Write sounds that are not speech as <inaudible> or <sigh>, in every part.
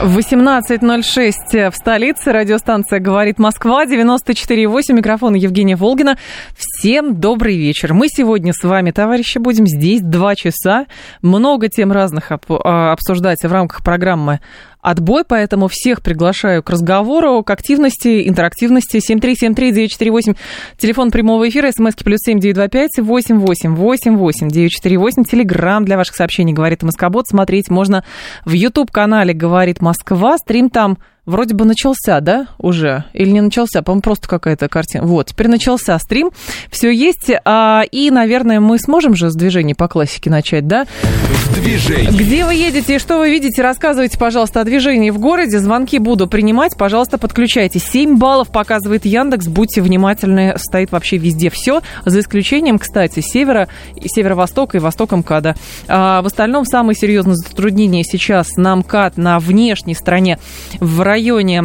18.06 в столице. Радиостанция «Говорит Москва», 94.8. Микрофон Евгения Волгина. Всем добрый вечер. Мы сегодня с вами, товарищи, будем здесь два часа. Много тем разных а, обсуждать в рамках программы отбой, поэтому всех приглашаю к разговору, к активности, интерактивности. 7373948, телефон прямого эфира, смски плюс 7925 8888 948, телеграмм для ваших сообщений «Говорит Москобот». Смотреть можно в YouTube-канале «Говорит Москва». Стрим там Вроде бы начался, да, уже? Или не начался? По-моему, просто какая-то картина. Вот, теперь начался стрим. Все есть. А, и, наверное, мы сможем же с движения по классике начать, да? В движении. Где вы едете и что вы видите? Рассказывайте, пожалуйста, о движении в городе. Звонки буду принимать. Пожалуйста, подключайтесь. 7 баллов показывает Яндекс. Будьте внимательны. Стоит вообще везде все. За исключением, кстати, севера, северо-востока и востока МКАДа. А, в остальном самое серьезное затруднение сейчас на МКАД, на внешней стороне в районе районе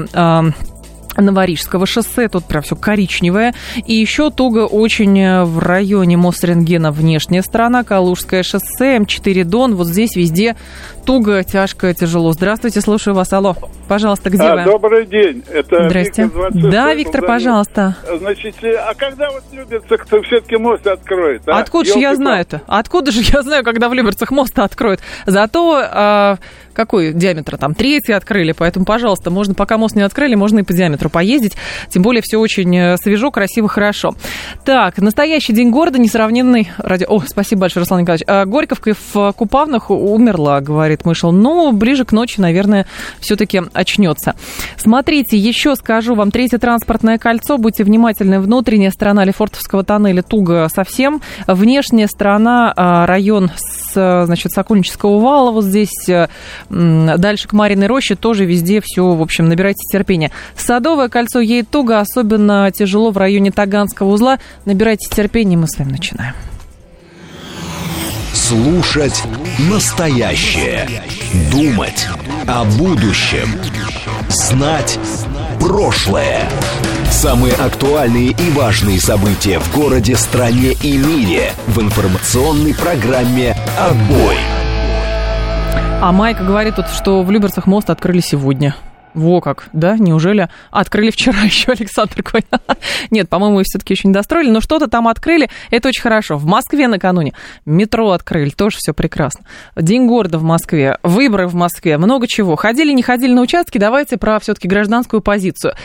Новорижского шоссе, тут прям все коричневое. И еще туго очень э, в районе Мосрентгена внешняя сторона, Калужское шоссе, М4 Дон. Вот здесь везде туго, тяжко, тяжело. Здравствуйте, слушаю вас. Алло, пожалуйста, где а, вы? Добрый день. Это Здрасте. Виктор 26, да, Виктор, пожалуйста. Значит, а когда вот Люберцы кто все-таки мост откроет? А? Откуда же я знаю-то? Откуда же я знаю, когда в Люберцах мост откроют? Зато... Э, какой диаметр там? Третий открыли, поэтому, пожалуйста, можно, пока мост не открыли, можно и по диаметру поездить. Тем более все очень э, свежо, красиво, хорошо. Так, настоящий день города, несравненный ради... О, спасибо большое, Руслан Николаевич. А, Горьковка в Купавнах умерла, говорит Мышел. Ну, ближе к ночи, наверное, все-таки очнется. Смотрите, еще скажу вам, третье транспортное кольцо, будьте внимательны, внутренняя сторона Лефортовского тоннеля туго совсем, внешняя сторона, а, район с, значит, Сокольнического вала, вот здесь э, Дальше к Мариной роще тоже везде все, в общем, набирайте терпения. Садовое кольцо ей туго, особенно тяжело в районе Таганского узла. Набирайте терпения, мы с вами начинаем. Слушать настоящее. Думать о будущем. Знать прошлое. Самые актуальные и важные события в городе, стране и мире в информационной программе «Отбой». А Майка говорит что в Люберцах мост открыли сегодня. Во как, да? Неужели? Открыли вчера <laughs> еще, Александр Койна. <laughs> Нет, по-моему, все-таки еще не достроили, но что-то там открыли, это очень хорошо. В Москве накануне метро открыли, тоже все прекрасно. День города в Москве, выборы в Москве, много чего. Ходили, не ходили на участки, давайте про все-таки гражданскую позицию.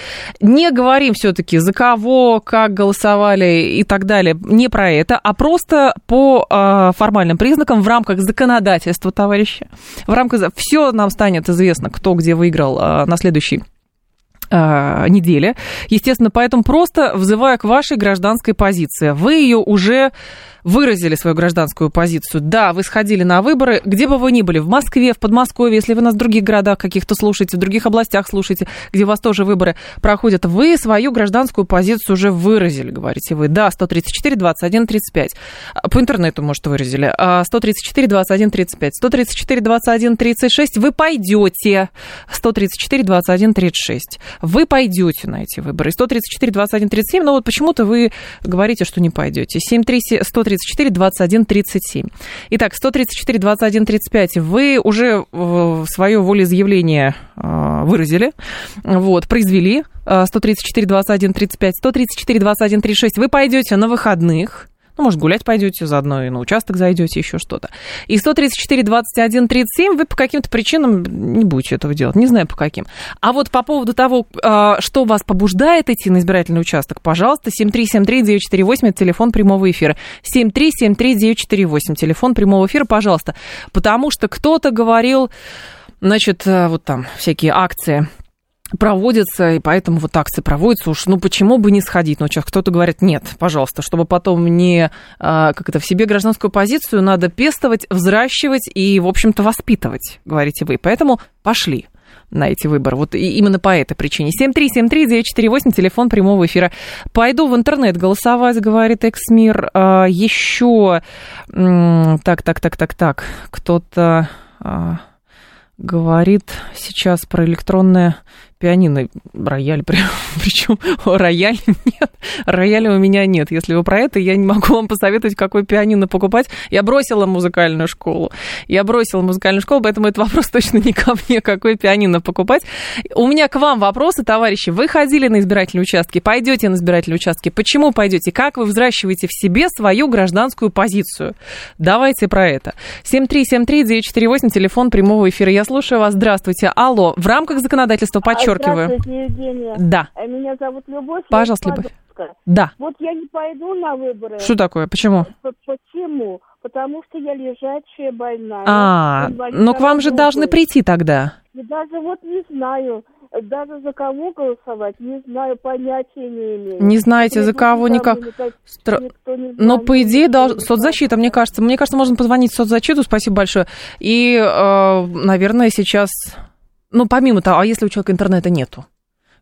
Не говорим все-таки за кого, как голосовали и так далее, не про это, а просто по э, формальным признакам в рамках законодательства, товарищи. В рамках... Все нам станет известно, кто где выиграл э, на следующей а, неделе. Естественно, поэтому просто взывая к вашей гражданской позиции. Вы ее уже выразили свою гражданскую позицию. Да, вы сходили на выборы, где бы вы ни были, в Москве, в Подмосковье, если вы нас в других городах каких-то слушаете, в других областях слушаете, где у вас тоже выборы проходят, вы свою гражданскую позицию уже выразили, говорите вы. Да, 134, 21, 35. По интернету, может, выразили. 134, 21, 35. 134, 21, 36. Вы пойдете. 134, 21, 36. Вы пойдете на эти выборы. 134, 21, 37. Но вот почему-то вы говорите, что не пойдете. 7, 134, 134 21 37. Итак, 134 21 35 вы уже э, свое волеизъявление э, выразили, вот, произвели. 134 21 35, 134 21 36 вы пойдете на выходных, ну, может, гулять пойдете, заодно и на участок зайдете, еще что-то. И 134, 21, 37 вы по каким-то причинам не будете этого делать. Не знаю, по каким. А вот по поводу того, а, что вас побуждает идти на избирательный участок, пожалуйста, 7373948, это телефон прямого эфира. 7373948, телефон прямого эфира, пожалуйста. Потому что кто-то говорил, значит, а, вот там всякие акции проводятся, и поэтому вот акции проводятся. Уж, ну, почему бы не сходить? Но сейчас кто-то говорит, нет, пожалуйста, чтобы потом не, а, как это, в себе гражданскую позицию надо пестовать, взращивать и, в общем-то, воспитывать, говорите вы. Поэтому пошли. на эти выборы. Вот и именно по этой причине. 7373948, телефон прямого эфира. Пойду в интернет голосовать, говорит Эксмир. А, еще... Так, так, так, так, так. Кто-то а, говорит сейчас про электронное пианино, рояль, <laughs> причем рояль <laughs> нет, рояля у меня нет. Если вы про это, я не могу вам посоветовать, какой пианино покупать. Я бросила музыкальную школу. Я бросила музыкальную школу, поэтому это вопрос <laughs> точно не ко мне, какой пианино покупать. У меня к вам вопросы, товарищи. Вы ходили на избирательные участки, пойдете на избирательные участки. Почему пойдете? Как вы взращиваете в себе свою гражданскую позицию? Давайте про это. 7373948, телефон прямого эфира. Я слушаю вас. Здравствуйте. Алло. В рамках законодательства по подчеркиваю. Здравствуйте, Евгения. Да. Э, Меня зовут Любовь. Пожалуйста, Любовь. Да. Вот я не пойду на выборы. Что такое? Почему? Почему? Потому что я лежачая больная. А, но к вам же должны прийти тогда. Даже вот не знаю. Даже за кого голосовать, не знаю, понятия не имею. Не знаете, за кого никак. Стр... Но по идее, долж... соцзащита, мне кажется. Мне кажется, можно позвонить в соцзащиту, спасибо большое. И, э, наверное, сейчас ну, помимо того, а если у человека интернета нету?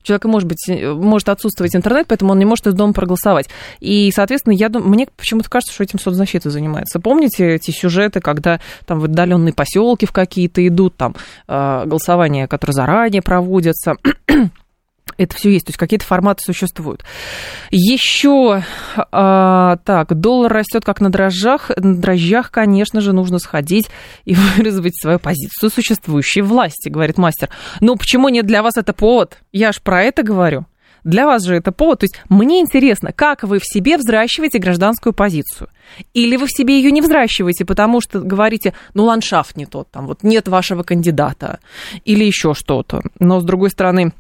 У человека может быть, может отсутствовать интернет, поэтому он не может из дома проголосовать. И, соответственно, я думаю, мне почему-то кажется, что этим соцзащита занимается. Помните эти сюжеты, когда там в отдаленные поселки в какие-то идут, там э, голосования, которые заранее проводятся? Это все есть, то есть какие-то форматы существуют. Еще, а, так, доллар растет как на дрожжах. На дрожжах, конечно же, нужно сходить и <laughs> выразить свою позицию существующей власти, говорит мастер. Но почему нет для вас это повод? Я ж про это говорю. Для вас же это повод. То есть мне интересно, как вы в себе взращиваете гражданскую позицию? Или вы в себе ее не взращиваете, потому что говорите, ну, ландшафт не тот, там вот нет вашего кандидата или еще что-то. Но, с другой стороны,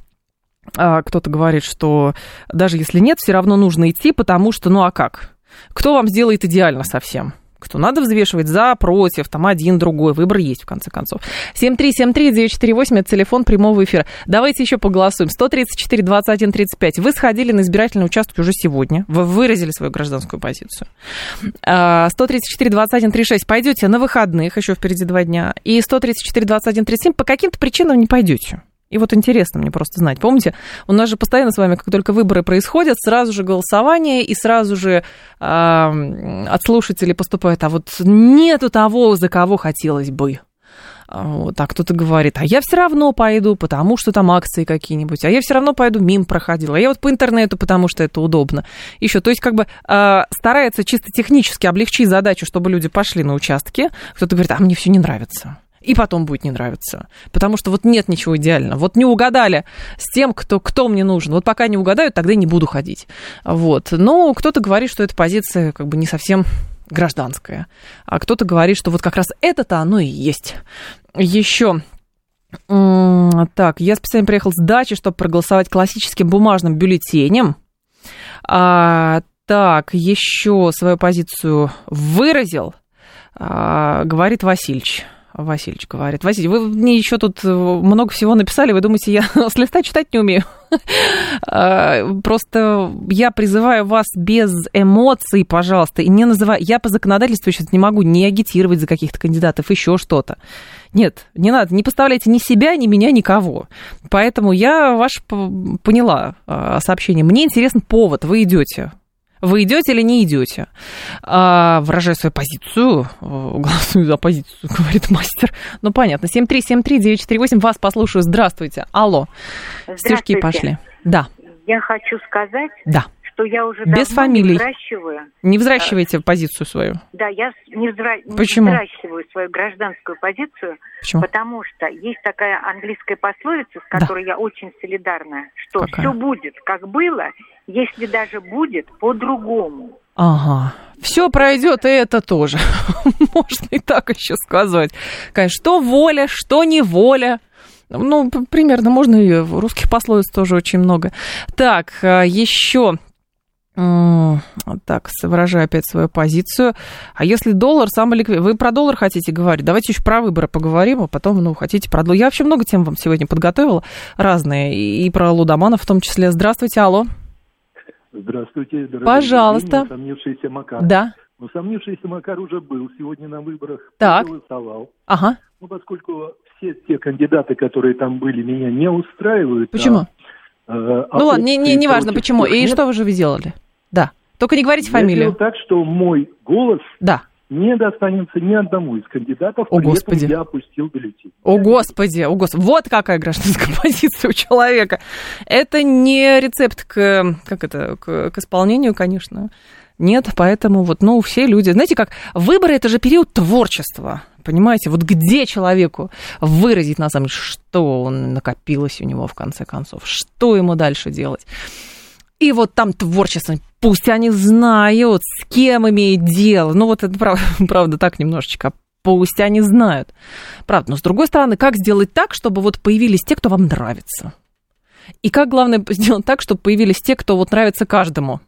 кто-то говорит, что даже если нет, все равно нужно идти, потому что, ну а как? Кто вам сделает идеально совсем? Кто надо взвешивать за, против, там один, другой. Выбор есть, в конце концов. 7373948, это телефон прямого эфира. Давайте еще поголосуем. 134, 21, 35. Вы сходили на избирательный участок уже сегодня. Вы выразили свою гражданскую позицию. 134, 21, 36. Пойдете на выходных, еще впереди два дня. И 134, 21, 37. По каким-то причинам не пойдете. И вот интересно мне просто знать. Помните, у нас же постоянно с вами, как только выборы происходят, сразу же голосование и сразу же э, от слушателей поступает, а вот нету того, за кого хотелось бы. А, вот, а кто-то говорит, а я все равно пойду, потому что там акции какие-нибудь, а я все равно пойду, мимо проходила, а я вот по интернету, потому что это удобно. Еще, то есть как бы э, старается чисто технически облегчить задачу, чтобы люди пошли на участки. Кто-то говорит, а мне все не нравится и потом будет не нравиться. Потому что вот нет ничего идеального. Вот не угадали с тем, кто, кто мне нужен. Вот пока не угадают, тогда и не буду ходить. Вот. Но кто-то говорит, что эта позиция как бы не совсем гражданская. А кто-то говорит, что вот как раз это-то оно и есть. Еще так, я специально приехал с дачи, чтобы проголосовать классическим бумажным бюллетенем. А, так, еще свою позицию выразил, а, говорит Васильевич. Васильевич говорит. Василий, вы мне еще тут э, много всего написали, вы думаете, я <laughs> с листа читать не умею? <laughs> А, просто я призываю вас без эмоций, пожалуйста, и не называй... Я по законодательству сейчас не могу не агитировать за каких-то кандидатов, еще что-то. Нет, не надо, не поставляйте ни себя, ни меня, никого. Поэтому я ваш поняла а, сообщение. Мне интересен повод, вы идете вы идете или не идете? А, выражаю свою позицию. Голосую за позицию, <laughs> говорит мастер. Ну, понятно. 7373948, вас послушаю. Здравствуйте. Алло. Стишки пошли. Да. Я хочу сказать, да. Что я уже Без фамилий. не взращиваю. Не взращиваете позицию свою? Да, я не, взра... Почему? не взращиваю свою гражданскую позицию, Почему? потому что есть такая английская пословица, с которой да. я очень солидарна, что Какая? все будет, как было, если даже будет по-другому. Ага. Все пройдет, и это тоже. <laughs> Можно и так еще сказать. Конечно, что воля, что не воля. Ну, примерно можно и русских пословиц тоже очень много. Так, а, еще так, выражаю опять свою позицию. А если доллар ликвидный... Вы про доллар хотите говорить? Давайте еще про выборы поговорим, а потом, ну, хотите про... Я вообще много тем вам сегодня подготовила, разные, и про Лудоманов в том числе. Здравствуйте, алло. Здравствуйте, дорогие Пожалуйста. Усомнившийся Макар. Да. Усомнившийся Макар уже был сегодня на выборах. Так. Голосовал. Ага. Ну, поскольку все те кандидаты, которые там были, меня не устраивают. Почему? А, э, ну ладно, не, не, не важно почему. И нет. что вы же вы делали? Да. Только не говорите Я фамилию. сделал так, что мой голос Да. не достанется ни одному из кандидатов, О, при Господи. этом я опустил бюллетень. О, Господи, о, Господи. Вот какая гражданская <laughs> позиция у человека. Это не рецепт к, как это, к, к исполнению, конечно. Нет, поэтому вот, ну, все люди... Знаете, как выборы – это же период творчества. Понимаете, вот где человеку выразить, на самом деле, что он накопилось у него в конце концов, что ему дальше делать. И вот там творчество, пусть они знают, с кем имеет дело. Ну вот это правда, <laughs> правда так немножечко. Пусть они знают. Правда, но с другой стороны, как сделать так, чтобы вот появились те, кто вам нравится? И как, главное, <laughs> сделать так, чтобы появились те, кто вот нравится каждому?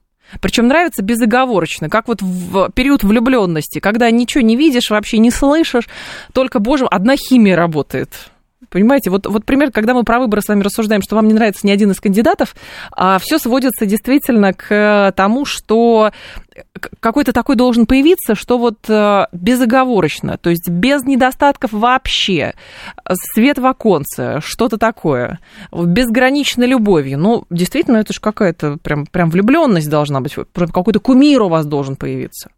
Причем нравится безоговорочно, как вот в период влюбленности, когда ничего не видишь, вообще не слышишь, только, боже, одна химия работает. Понимаете, вот, вот пример, когда мы про выборы с вами рассуждаем, что вам не нравится ни один из кандидатов, а все сводится действительно к тому, что какой-то такой должен появиться, что вот э, безоговорочно, то есть без недостатков вообще, свет в оконце, что-то такое, безграничной любовью. Ну, действительно, это же какая-то прям, прям влюбленность должна быть, какой-то кумир у вас должен появиться.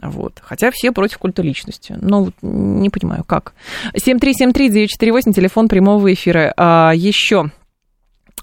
Вот. Хотя все против культа личности. Но не понимаю, как. 7373948, телефон прямого эфира. А, еще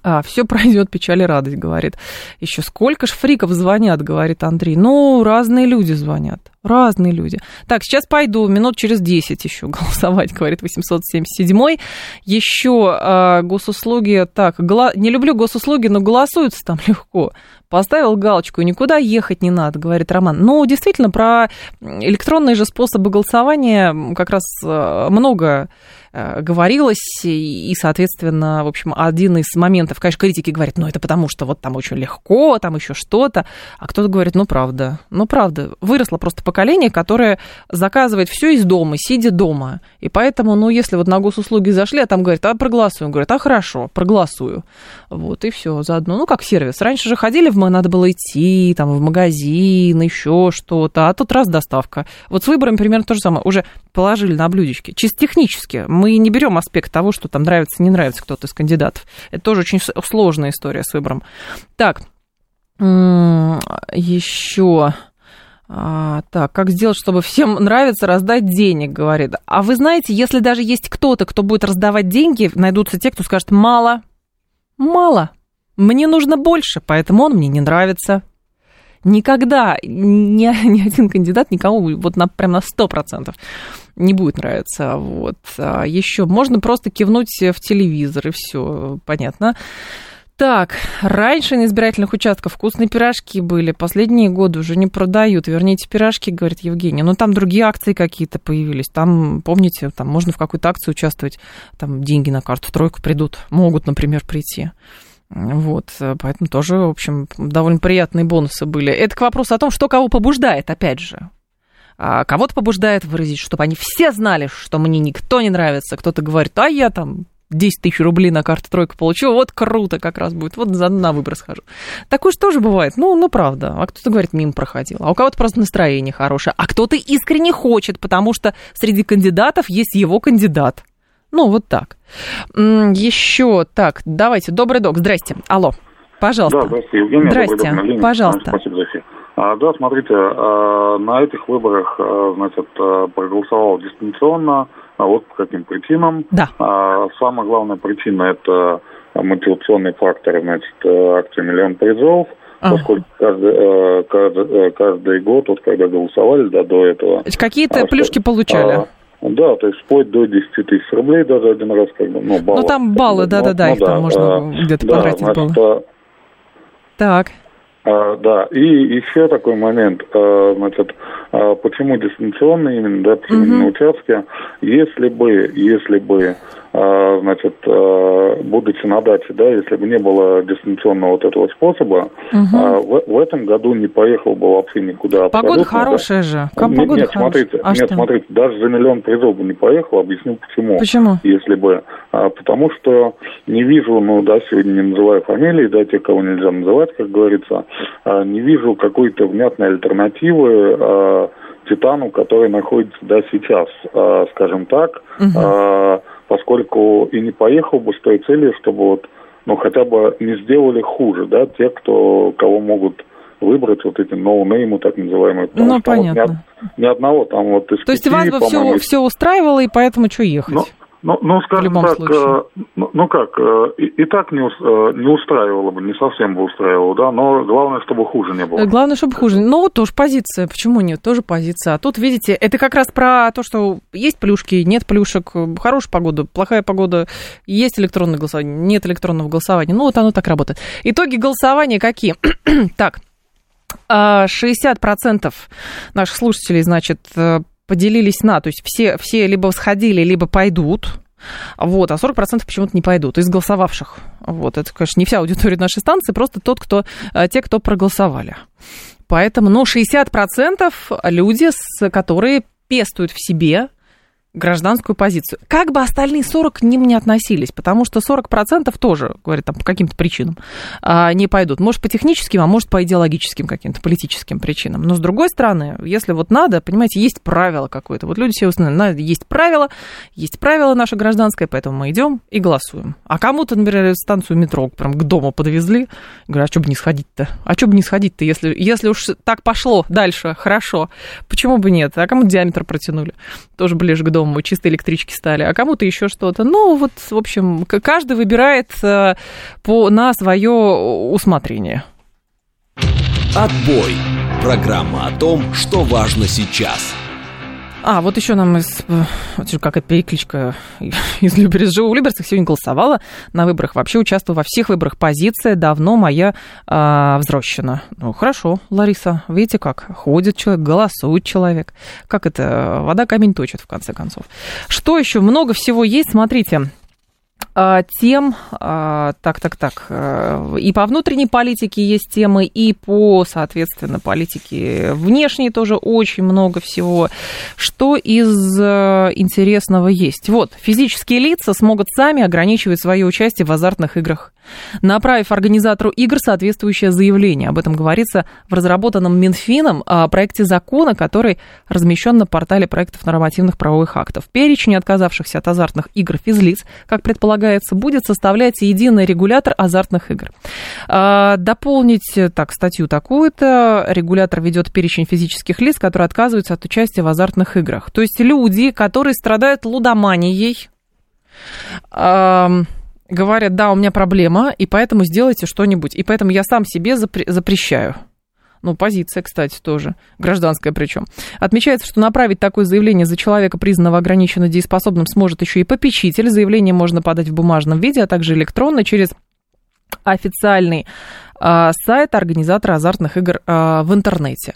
а, все пройдет, печаль и радость, говорит. Еще сколько ж фриков звонят, говорит Андрей. Ну, разные люди звонят. Разные люди. Так, сейчас пойду, минут через 10 еще голосовать, <laughs> говорит 877. Еще э, госуслуги, так, гла... не люблю госуслуги, но голосуются там <laughs> легко. Поставил галочку, никуда ехать не надо, говорит Роман. Ну, действительно, про электронные же способы голосования как раз много говорилось, и, соответственно, в общем, один из моментов, конечно, критики говорят, ну, это потому что вот там очень легко, там еще что-то, а кто-то говорит, ну, правда, ну, правда, выросло просто поколение, которое заказывает все из дома, сидя дома, и поэтому, ну, если вот на госуслуги зашли, а там говорят, а проголосуем, говорят, а хорошо, проголосую, вот, и все, заодно, ну, как сервис, раньше же ходили, в надо было идти, там, в магазин, еще что-то, а тут раз доставка, вот с выборами примерно то же самое, уже положили на блюдечки, чисто технически, мы не берем аспект того, что там нравится, не нравится кто-то из кандидатов. Это тоже очень сложная история с выбором. Так, еще... А, так, как сделать, чтобы всем нравится раздать денег, говорит. А вы знаете, если даже есть кто-то, кто будет раздавать деньги, найдутся те, кто скажет, мало, мало, мне нужно больше, поэтому он мне не нравится. Никогда ни, <laughs> ни один кандидат никому вот на, прям на 100% не будет нравиться. Вот. А еще можно просто кивнуть в телевизор, и все, понятно. Так, раньше на избирательных участках вкусные пирожки были, последние годы уже не продают. Верните пирожки, говорит Евгений. Но там другие акции какие-то появились. Там, помните, там можно в какой-то акции участвовать, там деньги на карту тройку придут, могут, например, прийти. Вот, поэтому тоже, в общем, довольно приятные бонусы были. Это к вопросу о том, что кого побуждает, опять же. А кого-то побуждает выразить, чтобы они все знали, что мне никто не нравится. Кто-то говорит, а я там 10 тысяч рублей на карту тройку получил, вот круто как раз будет, вот заодно на выбор схожу. Такое же тоже бывает, ну, ну, правда. А кто-то говорит, мимо проходил, а у кого-то просто настроение хорошее, а кто-то искренне хочет, потому что среди кандидатов есть его кандидат. Ну, вот так. Еще так, давайте, добрый док, здрасте, алло, пожалуйста. Да, здравствуйте, Евгений. Здрасте, добрый док, пожалуйста. Спасибо за эфир. А, да, смотрите, а, на этих выборах, а, значит, а, проголосовал дистанционно, вот по каким причинам. Да. А, самая главная причина – это мотивационный фактор, значит, акция «Миллион призов», Ага. поскольку каждый, э, каждый, э, каждый год, вот когда голосовали, да, до этого... Какие-то а, плюшки что- получали? а, Да, то есть вплоть до 10 тысяч рублей даже один раз, как бы, ну, баллов. Ну, там баллы, да-да-да, Ну, их там можно а, где-то да, потратить значит, было. а, Так, а, да, и еще такой момент, а, значит, а, почему дистанционно именно, да, почему Мгм. на участке, если бы, если бы, а, значит, а, будучи на даче, да, если бы не было дистанционного вот этого способа, а, в, в этом году не поехал бы вообще никуда. погода абсолютно, да. хорошая же. Как Нет, погода нет, хорошая. смотрите, А нет, что? смотрите, даже за миллион призов бы не поехал, объясню почему. Почему? Если бы, А, потому что не вижу, ну да, сегодня не называю фамилии, да, те, кого нельзя называть, как говорится, а, не вижу какой-то внятной альтернативы а, титану, который находится да, сейчас, скажем так, э, поскольку и не поехал бы с той целью, чтобы вот, ну, хотя бы не сделали хуже, да, те, кто, кого могут выбрать вот эти ноунеймы, так называемые. Ну, там вот ни понятно. ни, одного там вот из То есть вас бы все, все устраивало, и поэтому что ехать? Ну, ну, ну, скажем так, случае. э, ну, ну как, э, и, и так не, э, не устраивало бы, не совсем бы устраивало, да, но главное, чтобы хуже не было. Главное, чтобы хуже. Ну, вот тоже позиция. Почему нет? Тоже позиция. А тут, видите, это как раз про то, что есть плюшки, нет плюшек, хорошая погода, плохая погода, есть электронное голосование, нет электронного голосования. Ну, вот оно так работает. Итоги голосования какие? <clears throat> так, а, 60% наших слушателей, значит, поделились на, то есть все, все либо сходили, либо пойдут, вот, а 40% почему-то не пойдут из голосовавших. Вот, это, конечно, не вся аудитория нашей станции, просто тот, кто, э, те, кто проголосовали. Поэтому, ну, 60% люди, с, которые пестуют в себе гражданскую позицию. Как бы остальные 40 к ним не относились, потому что 40% тоже, говорят, там, по каким-то причинам а, не пойдут. Может, по техническим, а может, по идеологическим каким-то политическим причинам. Но, с другой стороны, если вот надо, понимаете, есть правило какое-то. Вот люди все надо, есть правило, есть правило наше гражданское, поэтому мы идем и голосуем. А кому-то, например, станцию метро прям к дому подвезли, говорю, а что бы не сходить-то? А что бы не сходить-то, если, если уж так пошло дальше, хорошо, почему бы нет? А кому диаметр протянули? Тоже ближе к дому, чисто электрички стали, а кому-то еще что-то. Ну, вот, в общем, каждый выбирает э, по, на свое усмотрение. Отбой. Программа о том, что важно сейчас. А, вот еще нам из... э, Вот же какая-то перекличка <laughs> из Люберец. Живу в Люберцах, сегодня голосовала на выборах. Вообще участвую во всех выборах. Позиция давно моя а, взрощена. Ну, хорошо, Лариса. Видите как? Ходит человек, голосует человек. Как это? Вода камень точит, в конце концов. Что еще? Много всего есть. Смотрите. А, Тем, а, так, так, так, э, и по внутренней политике есть темы, и по, соответственно, политике внешней тоже очень много всего. Что из э, интересного есть? Вот, физические лица смогут сами ограничивать свое участие в азартных играх, направив организатору игр соответствующее заявление. Об этом говорится в разработанном Минфином проекте закона, который размещен на портале проектов нормативных правовых актов. Перечень отказавшихся от азартных игр физлиц, как предполагается, будет составлять единый регулятор азартных игр. А, Дополнить, так, статью такую-то. Регулятор ведет перечень физических лиц, которые отказываются от участия в азартных играх. То есть люди, которые страдают лудоманией, говорят, да, у меня проблема, и поэтому сделайте что-нибудь. И поэтому я сам себе запре- запрещаю. Ну, позиция, кстати, тоже, гражданская причем. Отмечается, что направить такое заявление за человека, признанного ограниченно дееспособным, сможет еще и попечитель. Заявление можно подать в бумажном виде, а также электронно через официальный а, сайт организатора азартных игр а, в интернете.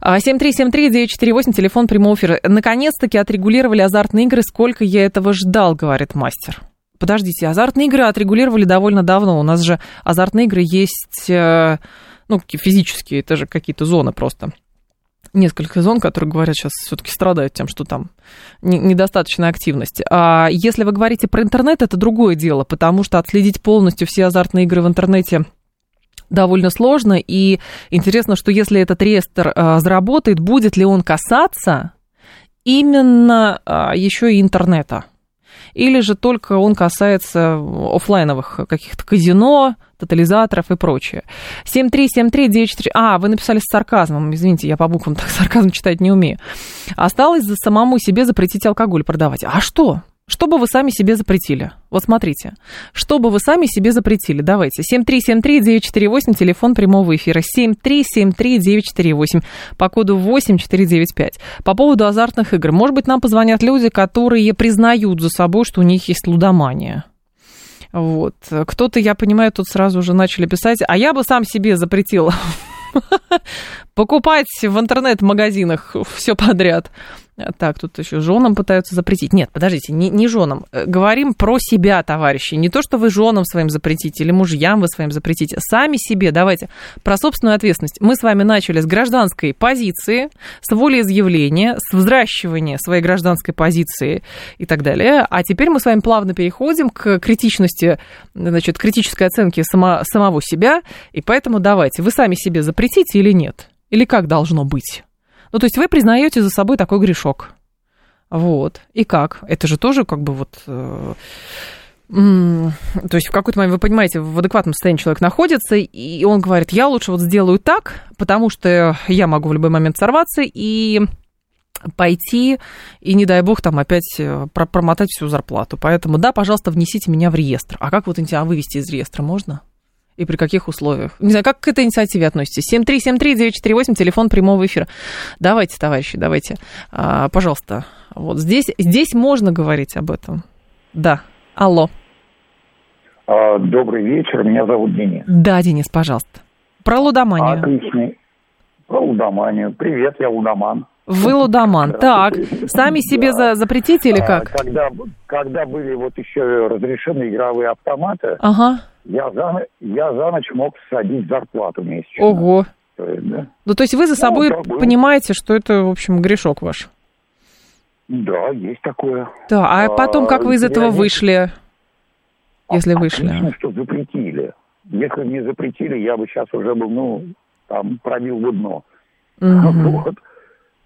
А, 7373948, телефон прямого эфира. Наконец-таки отрегулировали азартные игры. Сколько я этого ждал, говорит мастер. Подождите, азартные игры отрегулировали довольно давно. У нас же азартные игры есть, э, ну, какие физические, это же какие-то зоны просто. Несколько зон, которые, говорят, сейчас все-таки страдают тем, что там не- недостаточная активность. А если вы говорите про интернет, это другое дело, потому что отследить полностью все азартные игры в интернете довольно сложно. И интересно, что если этот реестр а, заработает, будет ли он касаться именно а, еще и интернета? Или же только он касается офлайновых каких-то казино, тотализаторов и прочее. 7373948. А, вы написали с сарказмом. Извините, я по буквам так <laughs> сарказм читать не умею. Осталось за самому себе запретить алкоголь продавать. А что? Что бы вы сами себе запретили? Вот смотрите. Что бы вы сами себе запретили? Давайте. 7373948, телефон прямого эфира. 7373948, по коду 8495. По поводу азартных игр. Может быть, нам позвонят люди, которые признают за собой, что у них есть лудомания. Вот. Кто-то, я понимаю, тут сразу уже начали писать, а я бы сам себе запретила <laughs> покупать в интернет-магазинах все подряд. Так, тут еще женам пытаются запретить. Нет, подождите, не, не женам. Э, Говорим про себя, товарищи. Не то, что вы женам своим запретите или мужьям вы своим запретите. Сами себе давайте про собственную ответственность. Мы с вами начали с гражданской позиции, с волеизъявления, с взращивания своей гражданской позиции и так далее. А теперь мы с вами плавно переходим к критичности, значит, критической оценке само, самого себя. И поэтому давайте, вы сами себе запретите или нет? Или как должно быть? Ну, то есть вы признаете за собой такой грешок. Вот. И как? Это же тоже как бы вот... Э, то есть в какой-то момент, вы понимаете, в адекватном состоянии человек находится, и он говорит, я лучше вот сделаю так, потому что я могу в любой момент сорваться и пойти и, не дай бог, там опять э, промотать всю зарплату. Поэтому, да, пожалуйста, внесите меня в реестр. А как вот а вывести из реестра можно? И при каких условиях? Не знаю, как к этой инициативе относитесь? 7373948, телефон прямого эфира. Давайте, товарищи, давайте. А, пожалуйста. Вот здесь, здесь можно говорить об этом. Да. Алло. А, добрый вечер, меня зовут Денис. Да, Денис, пожалуйста. Про лудоманию. Отличный. Про лудоманию. Привет, я лудоман. Вы лудоман. Так, сами себе за, запретите или а, как? Когда, когда были вот еще разрешены игровые автоматы, ага. Я, за, я за ночь мог садить зарплату месячно. Ого. То есть, да. Ну, то есть вы за ну, собой ну, понимаете, что это, в общем, грешок ваш? Да, есть такое. Да, а, а потом как вы из этого вышли, если вышли? Отлично, что запретили. Если бы не запретили, я бы сейчас уже был, ну, там, пробил бы дно. Угу. <laughs> Вот.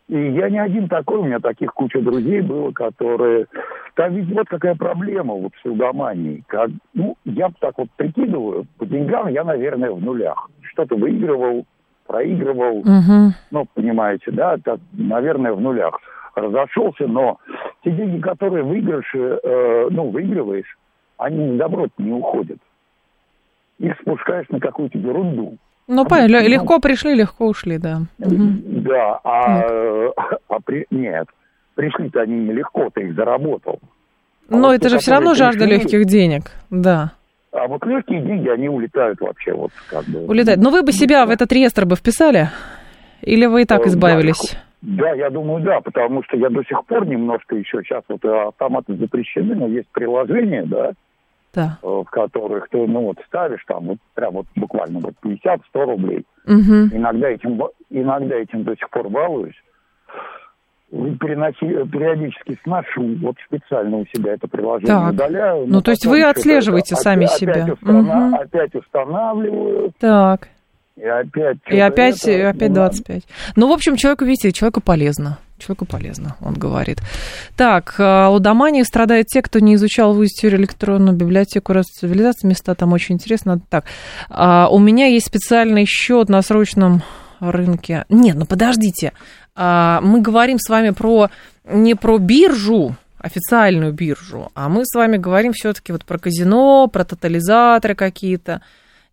И я не один такой, у меня таких куча друзей было, которые... Там ведь вот какая проблема вот с лудоманией. Как, ну, я так вот прикидываю, по деньгам я, наверное, в нулях. Что-то выигрывал, проигрывал, угу. ну, понимаете, да, так, наверное, в нулях. Разошелся, но те деньги, которые выиграешь, э, ну, выигрываешь, они, наоборот, не уходят. Их спускаешь на какую-то ерунду. Ну, понятно, легко пришли, легко ушли, да. Да, а, <laughs> а при, нет, пришли-то они нелегко, ты их заработал. А Но вот это же все равно жажда легких денег, да. А вот легкие деньги, они улетают вообще, вот как бы. Улетают. Но вы бы себя в этот реестр бы вписали? Или вы и так э, избавились? Да, я думаю, да, потому что я до сих пор немножко еще сейчас вот автоматы запрещены, но есть приложение, да, да. Э, в которых ты, ну вот, ставишь там, вот прям вот буквально вот 50-100 рублей. Угу. Иногда этим, иногда этим до сих пор балуюсь. Переноси, периодически сношу, вот специально у себя это приложение так. удаляю. Ну, то есть вы отслеживаете сами опять, себя. Опять, устана, угу. опять устанавливаю. Так. И опять... И опять, это, и опять 25. Ну, в общем, человеку, видите, человеку полезно. Человеку полезно, он говорит. Так, а, лудоманией страдают те, кто не изучал в теорию электронную библиотеку раз цивилизации. Места там очень интересно. Так, а, у меня есть специальный счет на срочном рынке. Нет, ну подождите. А, мы говорим с вами про не про биржу, официальную биржу, а мы с вами говорим все-таки вот про казино, про тотализаторы какие-то.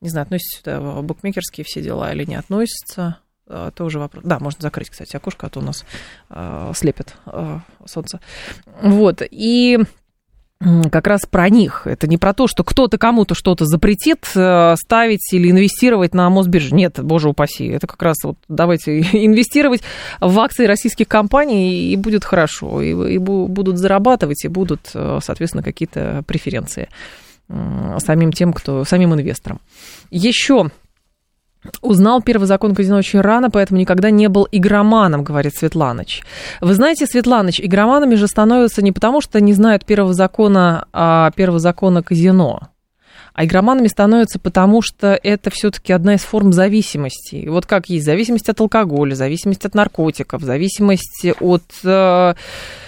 Не знаю, относятся сюда букмекерские все дела или не относятся. А, тоже вопрос. Да, можно закрыть, кстати, окошко, а то у нас э, слепит э, солнце. Вот, и как раз про них. Это не про то, что кто-то кому-то что-то запретит э, ставить или инвестировать на Мосбирже. Нет, боже упаси. Это как раз вот давайте <laughs> инвестировать в акции российских компаний, и будет хорошо. И, и будут зарабатывать, и будут, соответственно, какие-то преференции самим тем, кто, самим инвесторам. Еще Узнал первый закон казино очень рано, поэтому никогда не был игроманом, говорит Светланыч. Вы знаете, Светланыч, игроманами же становятся не потому, что не знают первого закона, а первого закона казино. А игроманами становятся потому, что это все-таки одна из форм зависимости. Вот как есть зависимость от алкоголя, зависимость от наркотиков, зависимость от э,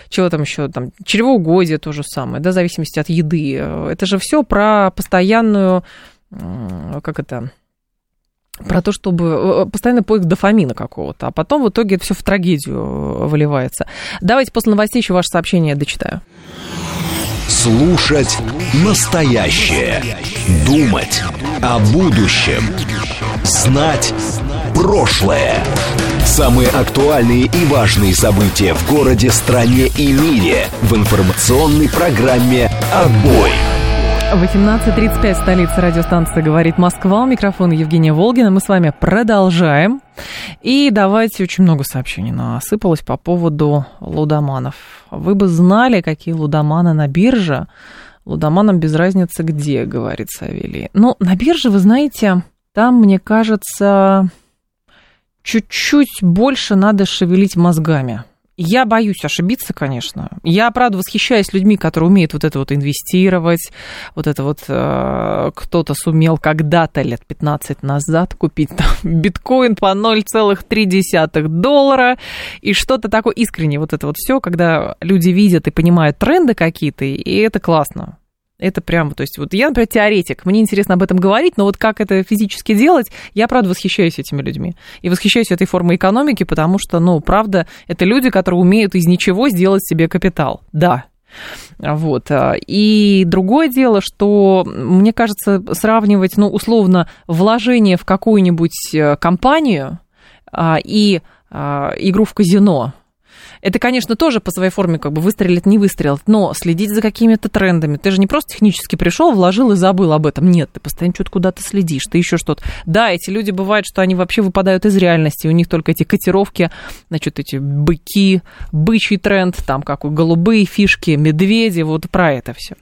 чего там еще, там, чревоугодие то же самое, да, зависимости от еды. Это же все про постоянную, как это, про то, чтобы э, постоянно поиск дофамина какого-то, а потом в итоге это все в трагедию э, выливается. Давайте после новостей еще ваше сообщение дочитаю. Слушать настоящее. Думать о будущем. Знать прошлое. Самые актуальные и важные события в городе, стране и мире в информационной программе «Отбой». 18.35, столица радиостанции «Говорит Москва». У микрофона Евгения Волгина. Мы с вами продолжаем. И давайте, очень много сообщений насыпалось по поводу лудоманов. Вы бы знали, какие лудоманы на бирже. Лудоманам без разницы где, говорит Савелий. Ну, на бирже, вы знаете, там, мне кажется, чуть-чуть больше надо шевелить мозгами. Я боюсь ошибиться, конечно. Я, правда, восхищаюсь людьми, которые умеют вот это вот инвестировать, вот это вот э, кто-то сумел когда-то лет 15 назад купить там, <laughs> биткоин по 0,3 доллара и что-то такое искреннее. Вот это вот все, когда люди видят и понимают тренды какие-то, и это классно. Это прям, то есть, вот я, например, теоретик, мне интересно об этом говорить, но вот как это физически делать, я, правда, восхищаюсь этими людьми. И восхищаюсь этой формой экономики, потому что, ну, правда, это люди, которые умеют из ничего сделать себе капитал. Да, вот. И другое дело, что, мне кажется, сравнивать, ну, условно, вложение в какую-нибудь э, компанию а, и а, игру в казино, это, конечно, тоже по своей форме как бы выстрелит, не выстрелит, но следить за какими-то трендами. Ты же не просто технически пришел, вложил и забыл об этом. Нет, ты постоянно что-то куда-то следишь, ты еще что-то. Да, эти люди бывают, что они вообще выпадают из реальности, у них только эти котировки, значит, эти быки, бычий тренд, там как у голубые фишки, медведи, вот про это все.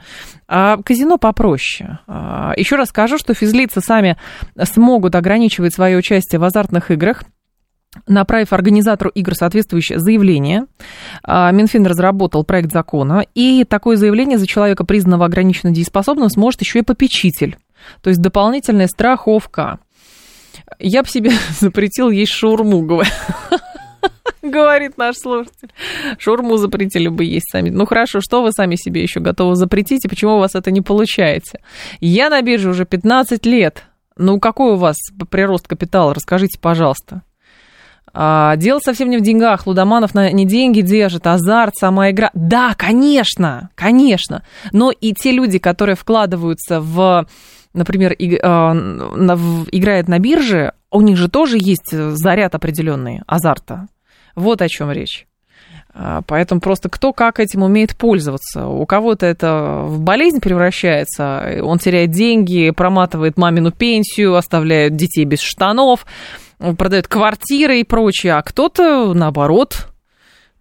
А казино попроще. А, еще раз скажу, что физлицы сами смогут ограничивать свое участие в азартных играх направив организатору игр соответствующее заявление. А, Минфин разработал проект закона, и такое заявление за человека, признанного ограниченно дееспособным, сможет еще и попечитель. То есть дополнительная страховка. Я бы себе <laughs> запретил есть шаурму, <laughs> говорит наш слушатель. Шаурму запретили бы есть сами. Ну хорошо, что вы сами себе еще готовы запретить, и почему у вас это не получается? Я на бирже уже 15 лет. Ну какой у вас прирост капитала? Расскажите, пожалуйста. А, дело совсем не в деньгах. Лудоманов на, не деньги держит, азарт, сама игра. Да, конечно, конечно. Но и те люди, которые вкладываются в, например, и, а, на, в, играют на бирже, у них же тоже есть заряд определенный азарта. Вот о чем речь. А, поэтому просто кто как этим умеет пользоваться. У кого-то это в болезнь превращается, он теряет деньги, проматывает мамину пенсию, оставляет детей без штанов продает квартиры и прочее, а кто-то, наоборот,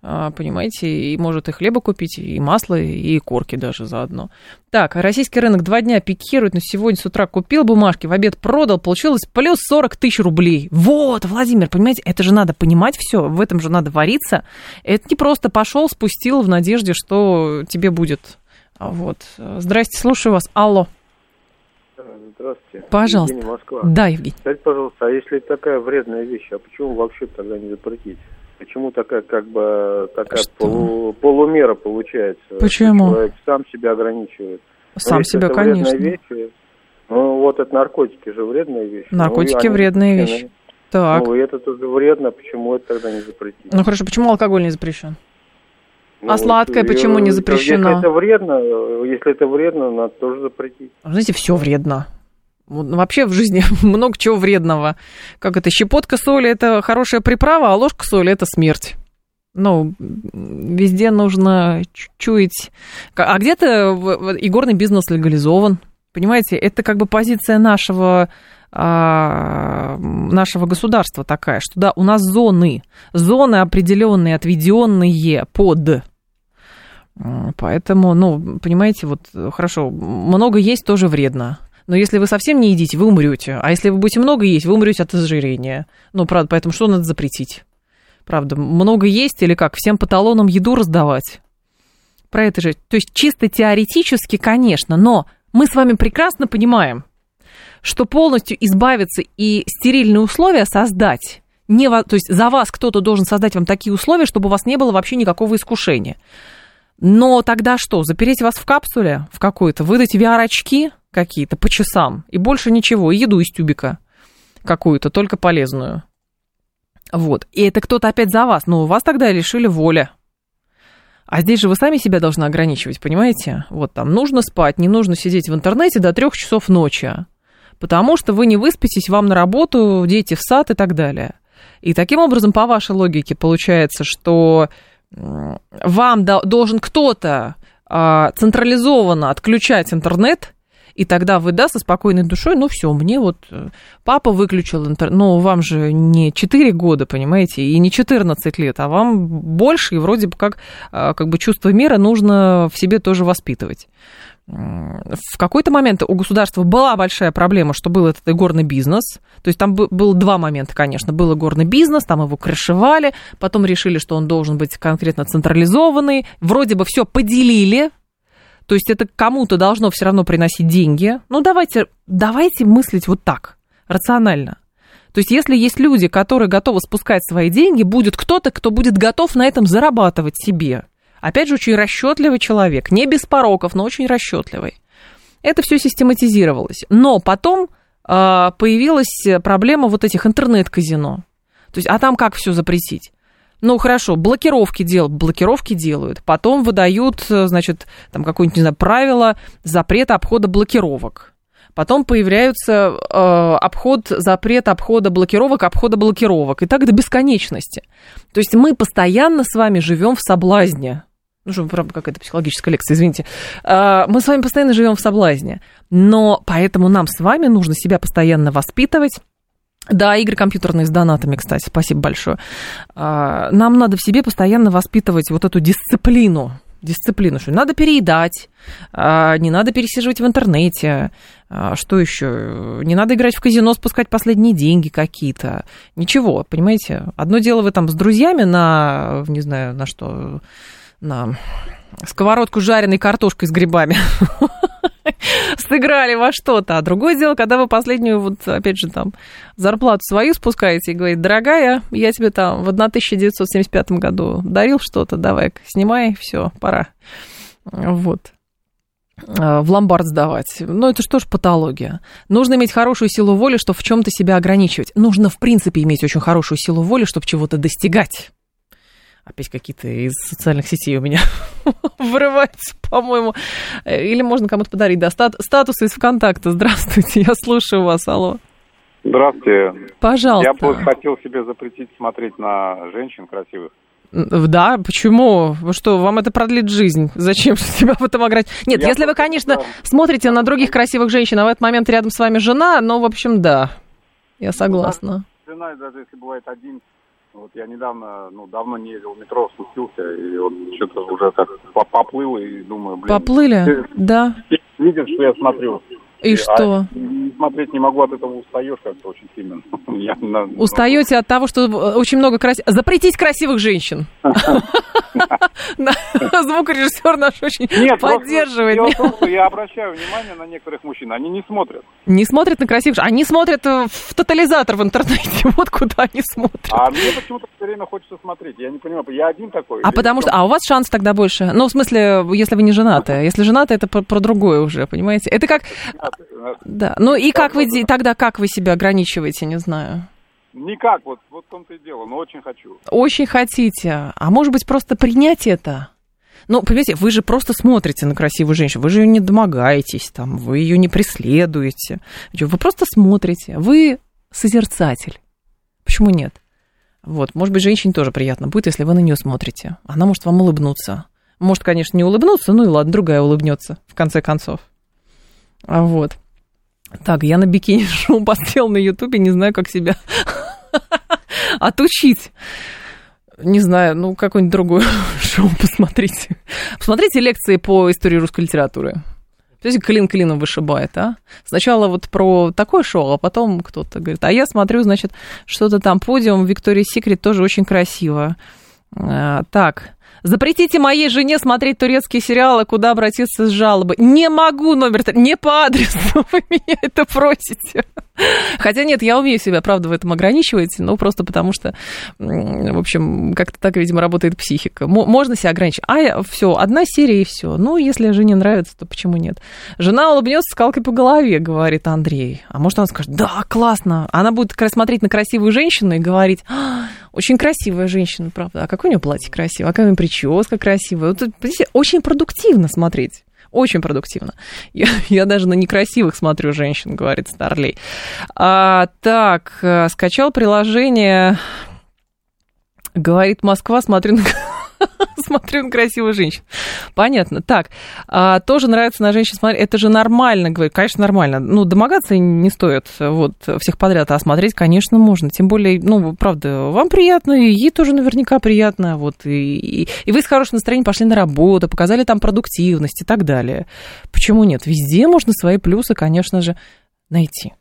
а, понимаете, и может и хлеба купить, и масло, и корки даже заодно. Так, российский рынок два дня пикирует, но сегодня с утра купил бумажки, в обед продал, получилось плюс 40 тысяч рублей. Вот, Владимир, понимаете, это же надо понимать все, в этом же надо вариться. Это не просто пошел, спустил в надежде, что тебе будет. Вот. Здрасте, слушаю вас. Алло. Здравствуйте. Пожалуйста. Евгений Москва. Да, Евгений. Скажите, пожалуйста, а если такая вредная вещь, а почему вообще тогда не запретить? Почему такая как бы такая полу, полумера получается? Почему? Человек сам себя ограничивает. Сам Но себя, конечно. Вещь, ну вот это наркотики же вредная вещь. Наркотики ну, вредная вещь. Так. Ну это тоже вредно, почему это тогда не запретить? Ну хорошо, почему алкоголь не запрещен? Ну, а сладкое почему не запрещено? Если это вредно, если это вредно, надо тоже запретить. Знаете, все вредно. Вообще в жизни <laughs> много чего вредного. Как это, щепотка соли – это хорошая приправа, а ложка соли – это смерть. Ну, везде нужно чуять. А где-то игорный бизнес легализован. Понимаете, это как бы позиция нашего, а, нашего государства такая, что да, у нас зоны, зоны определенные, отведенные под. Поэтому, ну, понимаете, вот хорошо, много есть тоже вредно. Но если вы совсем не едите, вы умрете. А если вы будете много есть, вы умрете от ожирения. Ну, правда, поэтому что надо запретить? Правда, много есть или как? Всем по еду раздавать? Про это же. То есть чисто теоретически, конечно, но мы с вами прекрасно понимаем, что полностью избавиться и стерильные условия создать не, то есть за вас кто-то должен создать вам такие условия, чтобы у вас не было вообще никакого искушения. Но тогда что, запереть вас в капсуле в какой-то, выдать VR-очки, какие-то по часам, и больше ничего, и еду из тюбика какую-то, только полезную. Вот. И это кто-то опять за вас, но у вас тогда лишили воли. А здесь же вы сами себя должны ограничивать, понимаете? Вот там нужно спать, не нужно сидеть в интернете до трех часов ночи, потому что вы не выспитесь, вам на работу, дети в сад и так далее. И таким образом, по вашей логике, получается, что вам должен кто-то а, централизованно отключать интернет, и тогда вы, да, со спокойной душой, ну все, мне вот э, папа выключил интернет, ну вам же не 4 года, понимаете, и не 14 лет, а вам больше, и вроде бы как, а, как бы чувство мира нужно в себе тоже воспитывать. в какой-то момент у государства была большая проблема, что был этот игорный бизнес. То есть там был два момента, конечно. Был игорный бизнес, там его крышевали, потом решили, что он должен быть конкретно централизованный. Вроде бы все поделили, то есть это кому-то должно все равно приносить деньги. Ну, давайте, давайте мыслить вот так, рационально. То есть если есть люди, которые готовы спускать свои деньги, будет кто-то, кто будет готов на этом зарабатывать себе. Опять же, очень расчетливый человек, не без пороков, но очень расчетливый. Это все систематизировалось. Но потом э, появилась проблема вот этих интернет-казино. То есть, а там как все запретить? Ну, хорошо, блокировки делают, блокировки делают. Потом выдают, значит, там какое-нибудь, не знаю, правило запрета обхода блокировок. Потом появляются э, обход, запрет обхода блокировок, обхода блокировок. И так до бесконечности. То есть мы постоянно с вами живем в соблазне. Ну, правда, какая-то психологическая лекция, извините. Э, мы с вами постоянно живем в соблазне. Но поэтому нам с вами нужно себя постоянно воспитывать. Да, игры компьютерные с донатами, кстати, спасибо большое. Э, нам надо в себе постоянно воспитывать вот эту дисциплину. Дисциплину, что надо переедать, а, не надо пересиживать в интернете, а, что еще, не надо играть в казино, спускать последние деньги какие-то, ничего, понимаете? Одно дело вы там с друзьями на, не знаю, на что, на сковородку с жареной картошкой с грибами <laughs> <laughs> сыграли во что-то. А другое дело, когда вы последнюю, вот опять же, там, зарплату свою спускаете и говорит, дорогая, я тебе там в 1975 году дарил что-то, давай снимай, все, пора. Вот а, в ломбард сдавать. Ну, это что ж патология. Нужно иметь хорошую силу воли, чтобы в чем-то себя ограничивать. Нужно, в принципе, иметь очень хорошую силу воли, чтобы чего-то достигать. Опять какие-то из социальных сетей у меня <laughs> вырываются, по-моему. Или можно кому-то подарить, да, стат- статус из ВКонтакта. Здравствуйте, я слушаю вас, алло. Здравствуйте. Пожалуйста. Я бы хотел себе запретить смотреть на женщин красивых. Да, почему? Вы что, вам это продлит жизнь? Зачем себя в этом ограничить? Нет, я если вы, конечно, да. смотрите на других красивых женщин, а в этот момент рядом с вами жена, ну, в общем, да, я согласна. Жена, даже если бывает один вот я недавно, ну, давно не ездил в метро, спустился, и вот что-то уже так поплыл, и думаю, блин... Поплыли? Ты, да. Видишь, что я смотрю. И, и что? А, смотреть не могу, от этого устаешь как-то очень сильно. <laughs> Я, Устаете от того, что очень много красивых... Запретить красивых женщин. <laughs> Звукорежиссер наш очень поддерживает. Я обращаю внимание на некоторых мужчин, они не смотрят. Не смотрят на красивых Они смотрят э, в тотализатор в интернете. <laughs> Вот куда они смотрят. А мне почему-то все время хочется смотреть. Я не понимаю, я один такой. А потому что... А у вас шанс тогда больше? Ну, в смысле, если вы не женаты. <laughs> Если женаты, это про другое уже, понимаете? Это как... Да. Ну и как вы тогда как вы себя ограничиваете, не знаю. Никак, вот, вот в том-то и дело, но очень хочу. Очень хотите. А может быть, просто принять это? Ну, понимаете, вы же просто смотрите на красивую женщину, вы же ее не домогаетесь, там, вы ее не преследуете. Вы просто смотрите, вы созерцатель. Почему нет? Вот, может быть, женщине тоже приятно будет, если вы на нее смотрите. Она может вам улыбнуться. Может, конечно, не улыбнуться, ну и ладно, другая улыбнется, в конце концов. А Вот. Так, я на бикини-шоу <laughs> посел на Ютубе, не знаю, как себя <laughs> отучить. Не знаю, ну, какое-нибудь другое <laughs> шоу посмотрите. Посмотрите лекции по истории русской литературы. То есть клин клином вышибает, а? Сначала вот про такое шоу, а потом кто-то говорит, а я смотрю, значит, что-то там подиум Виктория Секрет тоже очень красиво. А, так, Запретите моей жене смотреть турецкие сериалы, куда обратиться с жалобой. Не могу номер, не по адресу <laughs> вы меня это просите. Хотя нет, я умею себя, правда, в этом ограничивать, но просто потому что, в общем, как-то так, видимо, работает психика. Можно себя ограничить. А, все, одна серия и все. Ну, если жене нравится, то почему нет? Жена улыбнется скалкой по голове, говорит Андрей. А может, она скажет, да, классно. Она будет смотреть на красивую женщину и говорить, а, очень красивая женщина, правда. А какое у нее платье красивое, а какая у нее прическа красивая. Вот, очень продуктивно смотреть. Очень продуктивно. Я, я даже на некрасивых смотрю женщин, говорит Старлей. А, так, э, скачал приложение. Говорит Москва, смотрю на... <laughs> Смотрю на красивую женщину. Понятно. Так, а, тоже нравится на женщин смотреть. Это же нормально, говорю. Конечно, нормально. Ну, домогаться не стоит вот всех подряд, а смотреть, конечно, можно. Тем более, ну, правда, вам приятно, и ей тоже наверняка приятно. Вот, и, и, и вы с хорошим настроением пошли на работу, показали там продуктивность и так далее. Почему нет? Везде можно свои плюсы, конечно же, найти.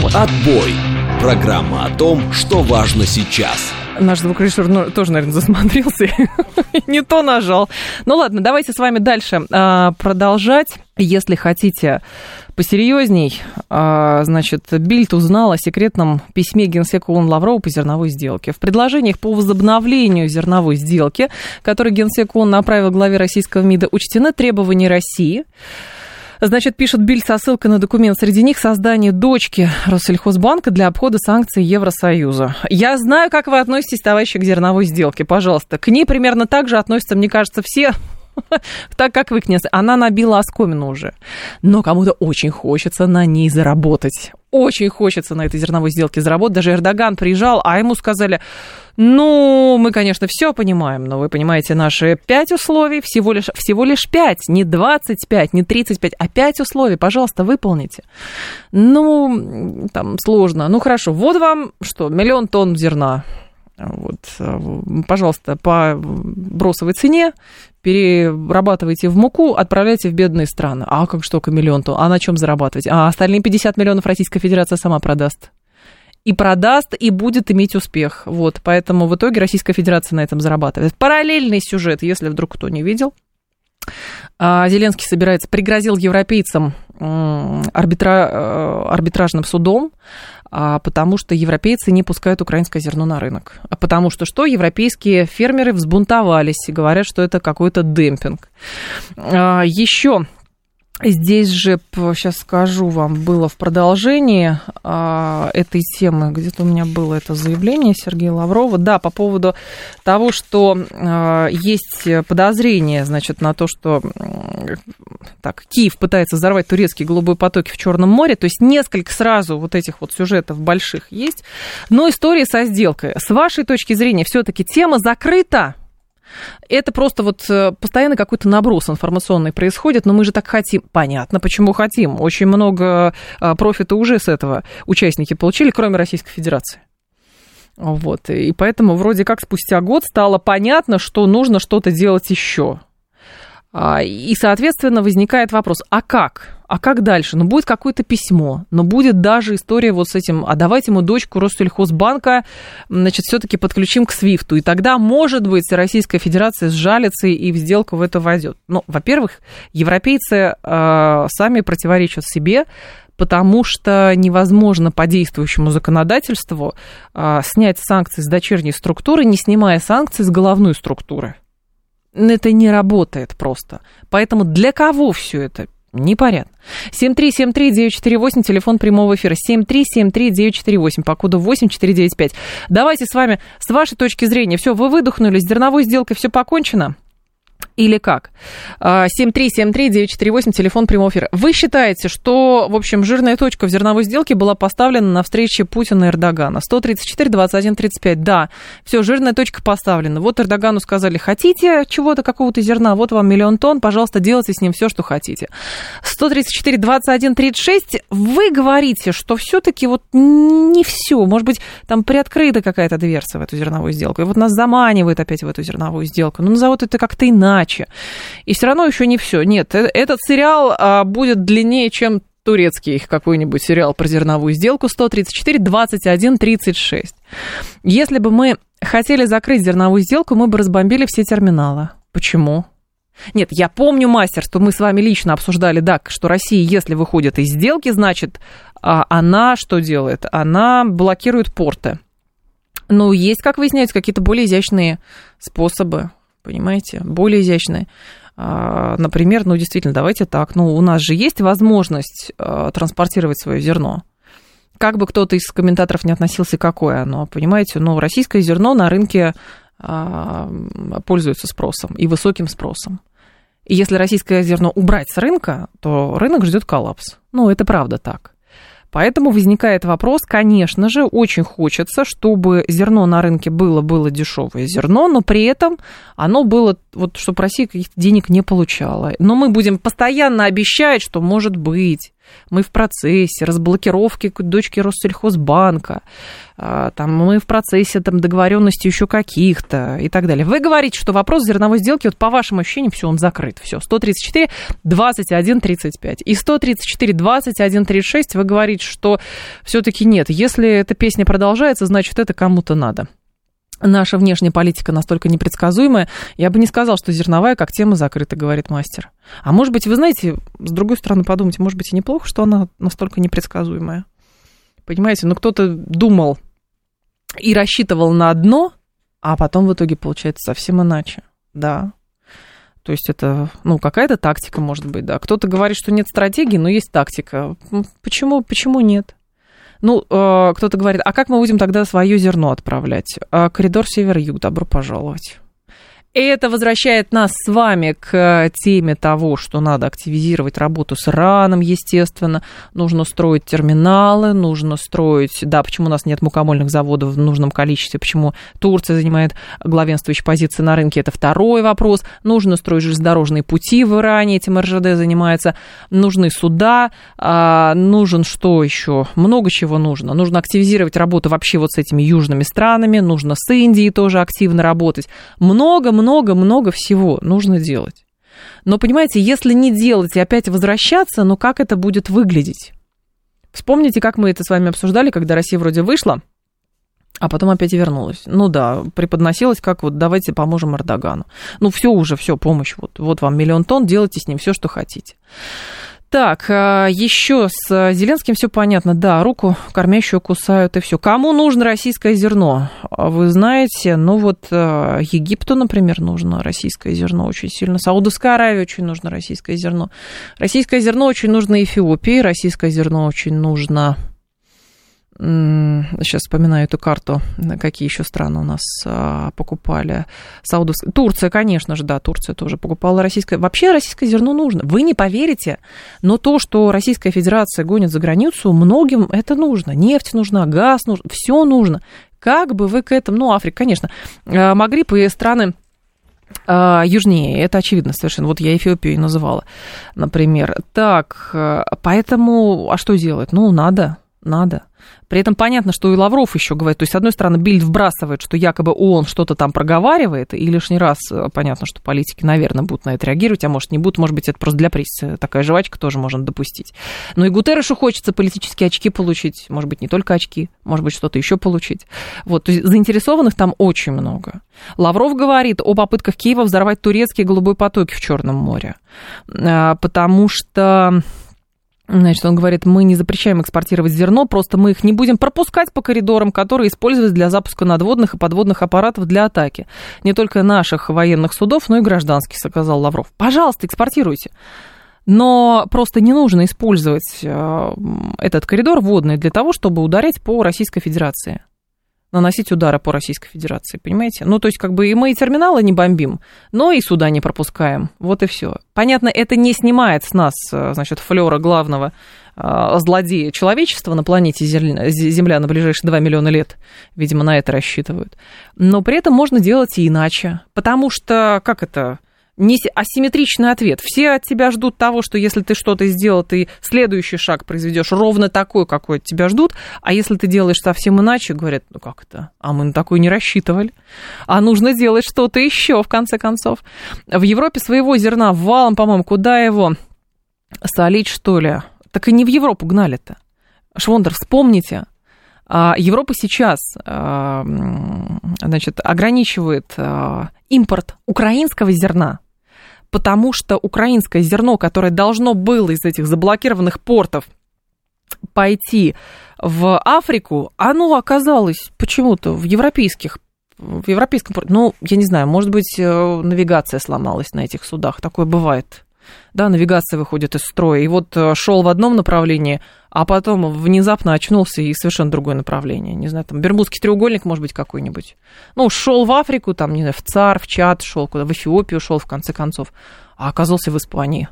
Вот. Отбой. Программа о том, что важно сейчас. Наш звукорежиссер ну, тоже, наверное, засмотрелся. Не то нажал. Ну ладно, давайте с вами дальше а, продолжать. Если хотите посерьезней, а, значит, Бильд узнал о секретном письме генсека ООН Лаврова по зерновой сделке. В предложениях по возобновлению зерновой сделки, который генсек ООН направил главе российского МИДа, учтены требования России Значит, пишет Биль со ссылкой на документ. Среди них создание дочки Россельхозбанка для обхода санкций Евросоюза. Я знаю, как вы относитесь, товарищи, к зерновой сделке. Пожалуйста. К ней примерно так же относятся, мне кажется, все <laughs> так как вы, князь, она набила оскомину уже. Но кому-то очень хочется на ней заработать. Очень хочется на этой зерновой сделке заработать. Даже Эрдоган приезжал, а ему сказали, ну, мы, конечно, все понимаем, но вы понимаете, наши пять условий, всего лишь, всего лишь пять, не 25, не 35, а пять условий, пожалуйста, выполните. Ну, там сложно. Ну, хорошо, вот вам что, миллион тонн зерна. Вот, пожалуйста, по бросовой цене перерабатывайте в муку, отправляйте в бедные страны. А как что, миллион тонн? А на чем зарабатывать? А остальные 50 миллионов Российская Федерация сама продаст. И продаст, и будет иметь успех. Вот, поэтому в итоге Российская Федерация на этом зарабатывает. Параллельный сюжет, если вдруг кто не видел. А, Зеленский собирается, пригрозил европейцам арбитра, э, арбитражным судом, потому что европейцы не пускают украинское зерно на рынок. А потому что что? Европейские фермеры взбунтовались и говорят, что это какой-то демпинг. Еще Здесь же, сейчас скажу вам, было в продолжении а, этой темы, где-то у меня было это заявление Сергея Лаврова, да, по поводу того, что а, есть подозрение, значит, на то, что так, Киев пытается взорвать турецкие голубые потоки в Черном море, то есть несколько сразу вот этих вот сюжетов больших есть, но история со сделкой. С вашей точки зрения, все-таки тема закрыта, это просто вот э, постоянно какой-то наброс информационный происходит, но мы же так хотим. Понятно, почему хотим. Очень много э, профита уже с этого участники получили, кроме Российской Федерации. Вот, и поэтому вроде как спустя год стало понятно, что нужно что-то делать еще. А, и, соответственно, возникает вопрос, а как? А как дальше? Ну, будет какое-то письмо, но будет даже история вот с этим, а давайте мы дочку Россельхозбанка, значит, все-таки подключим к Свифту, и тогда, может быть, Российская Федерация сжалится и в сделку в это войдет. Ну, во-первых, европейцы э, сами противоречат себе, потому что невозможно по действующему законодательству э, снять санкции с дочерней структуры, не снимая санкции с головной структуры это не работает просто. Поэтому для кого все это? Непонятно. 7373948, телефон прямого эфира. 7373948, по коду 8495. Давайте с вами, с вашей точки зрения, все, вы выдохнули, с зерновой сделкой все покончено? Или как? 7373948, а, телефон прямого эфира. Вы считаете, что, в общем, жирная точка в зерновой сделке была поставлена на встрече Путина и Эрдогана? 134, 21, 35. Да, все, жирная точка поставлена. Вот Эрдогану сказали, хотите чего-то, какого-то зерна, вот вам миллион тонн, пожалуйста, делайте с ним все, что хотите. 134, 21, 36. Вы говорите, что все-таки вот не все. Может быть, там приоткрыта какая-то дверца в эту зерновую сделку. И вот нас заманивает опять в эту зерновую сделку. Ну, назовут это как-то иначе иначе. И все равно еще не все. Нет, э, этот сериал а, будет длиннее, чем турецкий какой-нибудь сериал про зерновую сделку 134 21 36. Если бы мы хотели закрыть зерновую сделку, мы бы разбомбили все терминалы. Почему? Нет, я помню, мастер, что мы с вами лично обсуждали, да, что Россия, если выходит из сделки, значит, а, она что делает? Она блокирует порты. Но есть, как выясняется, какие-то более изящные способы понимаете, более изящные. А, например, ну, действительно, давайте так, ну, у нас же есть возможность а, транспортировать свое зерно. Как бы кто-то из комментаторов не относился, какое оно, понимаете, ну, российское зерно на рынке а, пользуется спросом и высоким спросом. И если российское зерно убрать с рынка, то рынок ждет коллапс. Ну, это правда так. Поэтому возникает вопрос, конечно же, очень хочется, чтобы зерно на рынке было, было дешевое зерно, но при этом оно было, вот, чтобы Россия каких-то денег не получала. Но мы будем постоянно обещать, что может быть мы в процессе разблокировки дочки Россельхозбанка, а, там, мы в процессе там, договоренности еще каких-то и так далее. Вы говорите, что вопрос зерновой сделки, вот по вашим ощущениям, все, он закрыт. Все, 134, 21, 35. И 134, 21, 36 вы говорите, что все-таки нет. Если эта песня продолжается, значит, это кому-то надо наша внешняя политика настолько непредсказуемая, я бы не сказал, что зерновая как тема закрыта, говорит мастер. А может быть, вы знаете, с другой стороны подумайте, может быть и неплохо, что она настолько непредсказуемая. Понимаете, ну кто-то думал и рассчитывал на одно, а потом в итоге получается совсем иначе. Да. То есть это, ну, какая-то тактика может быть, да. Кто-то говорит, что нет стратегии, но есть тактика. Почему, почему нет? Ну, э, кто-то говорит, а как мы будем тогда свое зерно отправлять? А коридор север-юг, добро пожаловать. И это возвращает нас с вами к теме того, что надо активизировать работу с Ираном, естественно. Нужно строить терминалы, нужно строить... Да, почему у нас нет мукомольных заводов в нужном количестве, почему Турция занимает главенствующие позиции на рынке, это второй вопрос. Нужно строить железнодорожные пути в Иране, этим РЖД занимается. Нужны суда, а, нужен что еще? Много чего нужно. Нужно активизировать работу вообще вот с этими южными странами, нужно с Индией тоже активно работать. Много много-много всего нужно делать. Но, понимаете, если не делать и опять возвращаться, ну как это будет выглядеть? Вспомните, как мы это с вами обсуждали, когда Россия вроде вышла, а потом опять вернулась. Ну да, преподносилась как вот давайте поможем Эрдогану. Ну все уже, все, помощь, вот, вот вам миллион тонн, делайте с ним все, что хотите. Так, а, еще с Зеленским все понятно. Да, руку кормящую кусают и все. Кому нужно российское зерно? А вы знаете, ну вот а, Египту, например, нужно российское зерно очень сильно. Саудовской Аравии очень нужно российское зерно. Российское зерно очень нужно Эфиопии, российское зерно очень нужно Сейчас вспоминаю эту карту, какие еще страны у нас а, покупали. Саудовская. Турция, конечно же, да, Турция тоже покупала российское. Вообще российское зерно нужно. Вы не поверите, но то, что Российская Федерация гонит за границу, многим это нужно. Нефть нужна, газ нужен, все нужно. Как бы вы к этому, ну, Африка, конечно, а, Магриб и страны а, южнее, это очевидно совершенно. Вот я Эфиопию и называла, например. Так, поэтому, а что делать? Ну, надо, надо. При этом понятно, что и Лавров еще говорит, то есть, с одной стороны, Бильд вбрасывает, что якобы он что-то там проговаривает, и лишний раз э, понятно, что политики, наверное, будут на это реагировать, а может, не будут, может быть, это просто для прессы такая жвачка тоже можно допустить. Но и Гутеррешу хочется политические очки получить, может быть, не только очки, может быть, что-то еще получить. Вот, то есть, заинтересованных там очень много. Лавров говорит о попытках Киева взорвать турецкие голубые потоки в Черном море, э, потому что Значит, он говорит, мы не запрещаем экспортировать зерно, просто мы их не будем пропускать по коридорам, которые использовались для запуска надводных и подводных аппаратов для атаки. Не только наших военных судов, но и гражданских, сказал Лавров. Пожалуйста, экспортируйте. Но просто не нужно использовать э, этот коридор водный для того, чтобы ударить по Российской Федерации наносить удары по Российской Федерации, понимаете? Ну, то есть, как бы и мы и терминалы не бомбим, но и суда не пропускаем. Вот и все. Понятно, это не снимает с нас, э, значит, флера главного э, злодея человечества на планете Земля на ближайшие 2 миллиона лет. Видимо, на это рассчитывают. Но при этом можно делать и иначе. Потому что, как это не асимметричный ответ. Все от тебя ждут того, что если ты что-то сделал, ты следующий шаг произведешь ровно такой, какой от тебя ждут. А если ты делаешь совсем иначе, говорят, ну как это? А мы на такой не рассчитывали. А нужно делать что-то еще, в конце концов. В Европе своего зерна валом, по-моему, куда его солить, что ли? Так и не в Европу гнали-то. Швондер, вспомните, а, Европа сейчас а, значит, ограничивает а, импорт украинского зерна потому что украинское зерно, которое должно было из этих заблокированных портов пойти в Африку, оно оказалось почему-то в европейских в европейском порте. Ну, я не знаю, может быть, э, навигация сломалась на этих судах. Такое бывает да, навигация выходит из строя. И вот э, шел в одном направлении, а потом внезапно очнулся и совершенно другое направление. Не знаю, там Бермудский треугольник, может быть, какой-нибудь. Ну, шел в Африку, там, не знаю, в ЦАР, в Чад шел, куда, в Эфиопию шел, в конце концов, а оказался в Испании.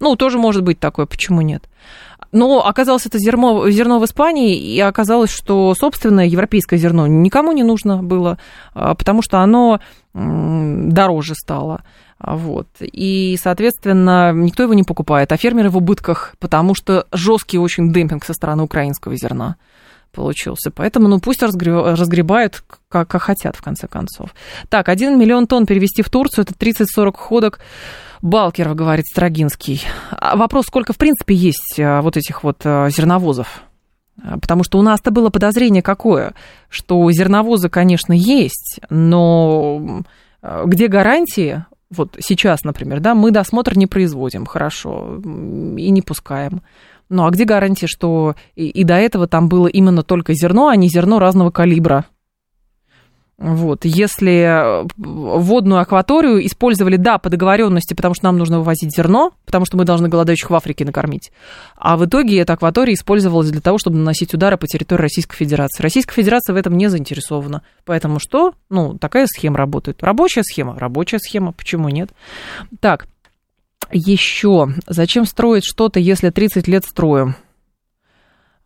Ну, тоже может быть такое, почему нет? Но оказалось это зерно, зерно в Испании, и оказалось, что собственное европейское зерно никому не нужно было, а, потому что оно дороже стало. Вот. И, соответственно, никто его не покупает, а фермеры в убытках, потому что жесткий очень демпинг со стороны украинского зерна получился. Поэтому, ну, пусть разгребают, как, как хотят, в конце концов. Так, 1 миллион тонн перевести в Турцию, это 30-40 ходок Балкеров, говорит Строгинский. А вопрос, сколько, в принципе, есть а, вот этих вот а, зерновозов? Потому что у нас-то было подозрение какое, что зерновозы, конечно, есть, но где гарантии, вот сейчас, например, да, мы досмотр не производим, хорошо, и не пускаем. Ну а где гарантия, что и, и до этого там было именно только зерно, а не зерно разного калибра? Вот, если водную акваторию использовали, да, по договоренности, потому что нам нужно вывозить зерно, потому что мы должны голодающих в Африке накормить, а в итоге эта акватория использовалась для того, чтобы наносить удары по территории Российской Федерации. Российская Федерация в этом не заинтересована. Поэтому что? Ну, такая схема работает. Рабочая схема? Рабочая схема. Почему нет? Так, еще. Зачем строить что-то, если 30 лет строю?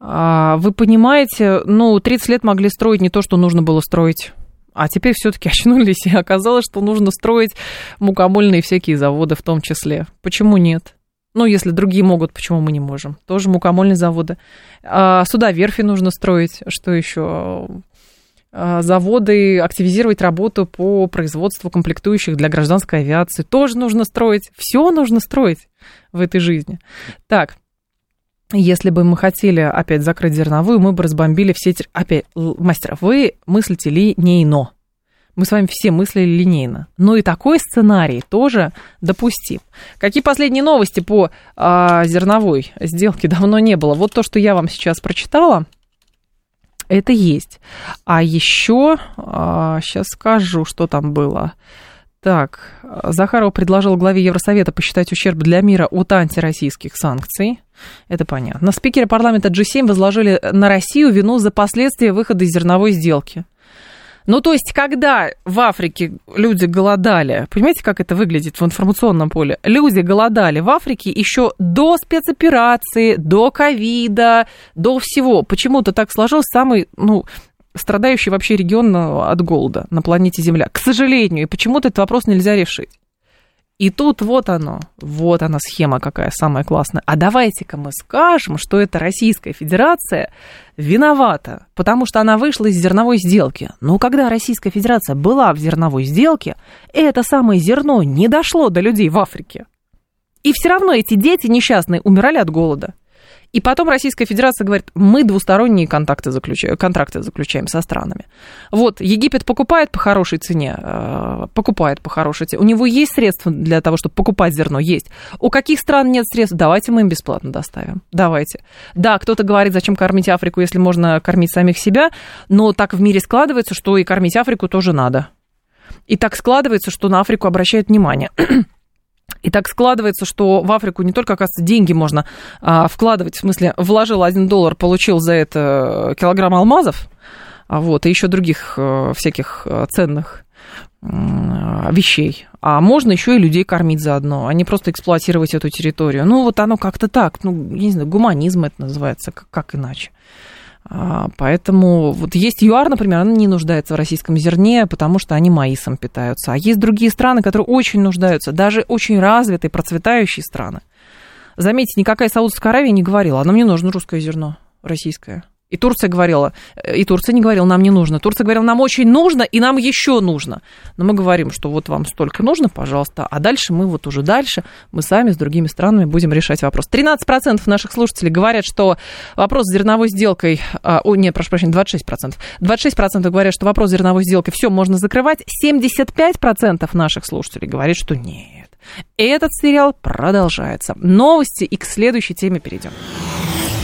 А, вы понимаете, ну, 30 лет могли строить не то, что нужно было строить. А теперь все-таки <laughs> очнулись, и оказалось, что нужно строить мукомольные всякие заводы в том числе. Почему нет? Ну, если другие могут, почему мы не можем? Тоже мукомольные заводы. А, суда верфи нужно строить. Что еще? А, заводы, активизировать работу по производству комплектующих для гражданской авиации. Тоже нужно строить. Все нужно строить в этой жизни. Так, если бы мы хотели опять закрыть зерновую, мы бы разбомбили все... Опять, мастер, вы мыслите линейно. Мы с вами все мыслили линейно. Но и такой сценарий тоже допустим. Какие последние новости по а, зерновой сделке давно не было? Вот то, что я вам сейчас прочитала, это есть. А еще, а, сейчас скажу, что там было. Так, Захаров предложил главе Евросовета посчитать ущерб для мира от антироссийских санкций. Это понятно. Спикеры парламента G7 возложили на Россию вину за последствия выхода из зерновой сделки. Ну, то есть, когда в Африке люди голодали, понимаете, как это выглядит в информационном поле? Люди голодали в Африке еще до спецоперации, до ковида, до всего. Почему-то так сложилось самый, ну, страдающий вообще регион от голода на планете Земля. К сожалению, и почему-то этот вопрос нельзя решить. И тут вот оно, вот она схема какая самая классная. А давайте-ка мы скажем, что это Российская Федерация виновата, потому что она вышла из зерновой сделки. Но когда Российская Федерация была в зерновой сделке, это самое зерно не дошло до людей в Африке. И все равно эти дети несчастные умирали от голода. И потом Российская Федерация говорит, мы двусторонние контакты заключаем, контракты заключаем со странами. Вот, Египет покупает по хорошей цене, э, покупает по хорошей цене. У него есть средства для того, чтобы покупать зерно? Есть. У каких стран нет средств? Давайте мы им бесплатно доставим. Давайте. Да, кто-то говорит, зачем кормить Африку, если можно кормить самих себя, но так в мире складывается, что и кормить Африку тоже надо. И так складывается, что на Африку обращают внимание. И так складывается, что в Африку не только, оказывается, деньги можно а, вкладывать, в смысле, вложил один доллар, получил за это килограмм алмазов, а вот, и еще других а, всяких э, ценных а, вещей. А можно еще и людей кормить заодно, а не просто эксплуатировать эту территорию. Ну, вот оно как-то так, ну, я не знаю, гуманизм это называется, как, как иначе. А, поэтому вот есть ЮАР, например, она не нуждается в российском зерне, потому что они маисом питаются. А есть другие страны, которые очень нуждаются, даже очень развитые, процветающие страны. Заметьте, никакая Саудовская Аравия не говорила, а нам не нужно русское зерно, российское. И Турция говорила, э, и Турция не говорила, нам не нужно. Турция говорила, нам очень нужно, и нам еще нужно. Но мы говорим, что вот вам столько нужно, пожалуйста, а дальше мы вот уже дальше, мы сами с другими странами будем решать вопрос. 13% наших слушателей говорят, что вопрос с зерновой сделкой, а, о, нет, прошу прощения, 26%. 26% говорят, что вопрос с зерновой сделкой все можно закрывать. 75% наших слушателей говорят, что нет. Этот сериал продолжается. Новости и к следующей теме перейдем.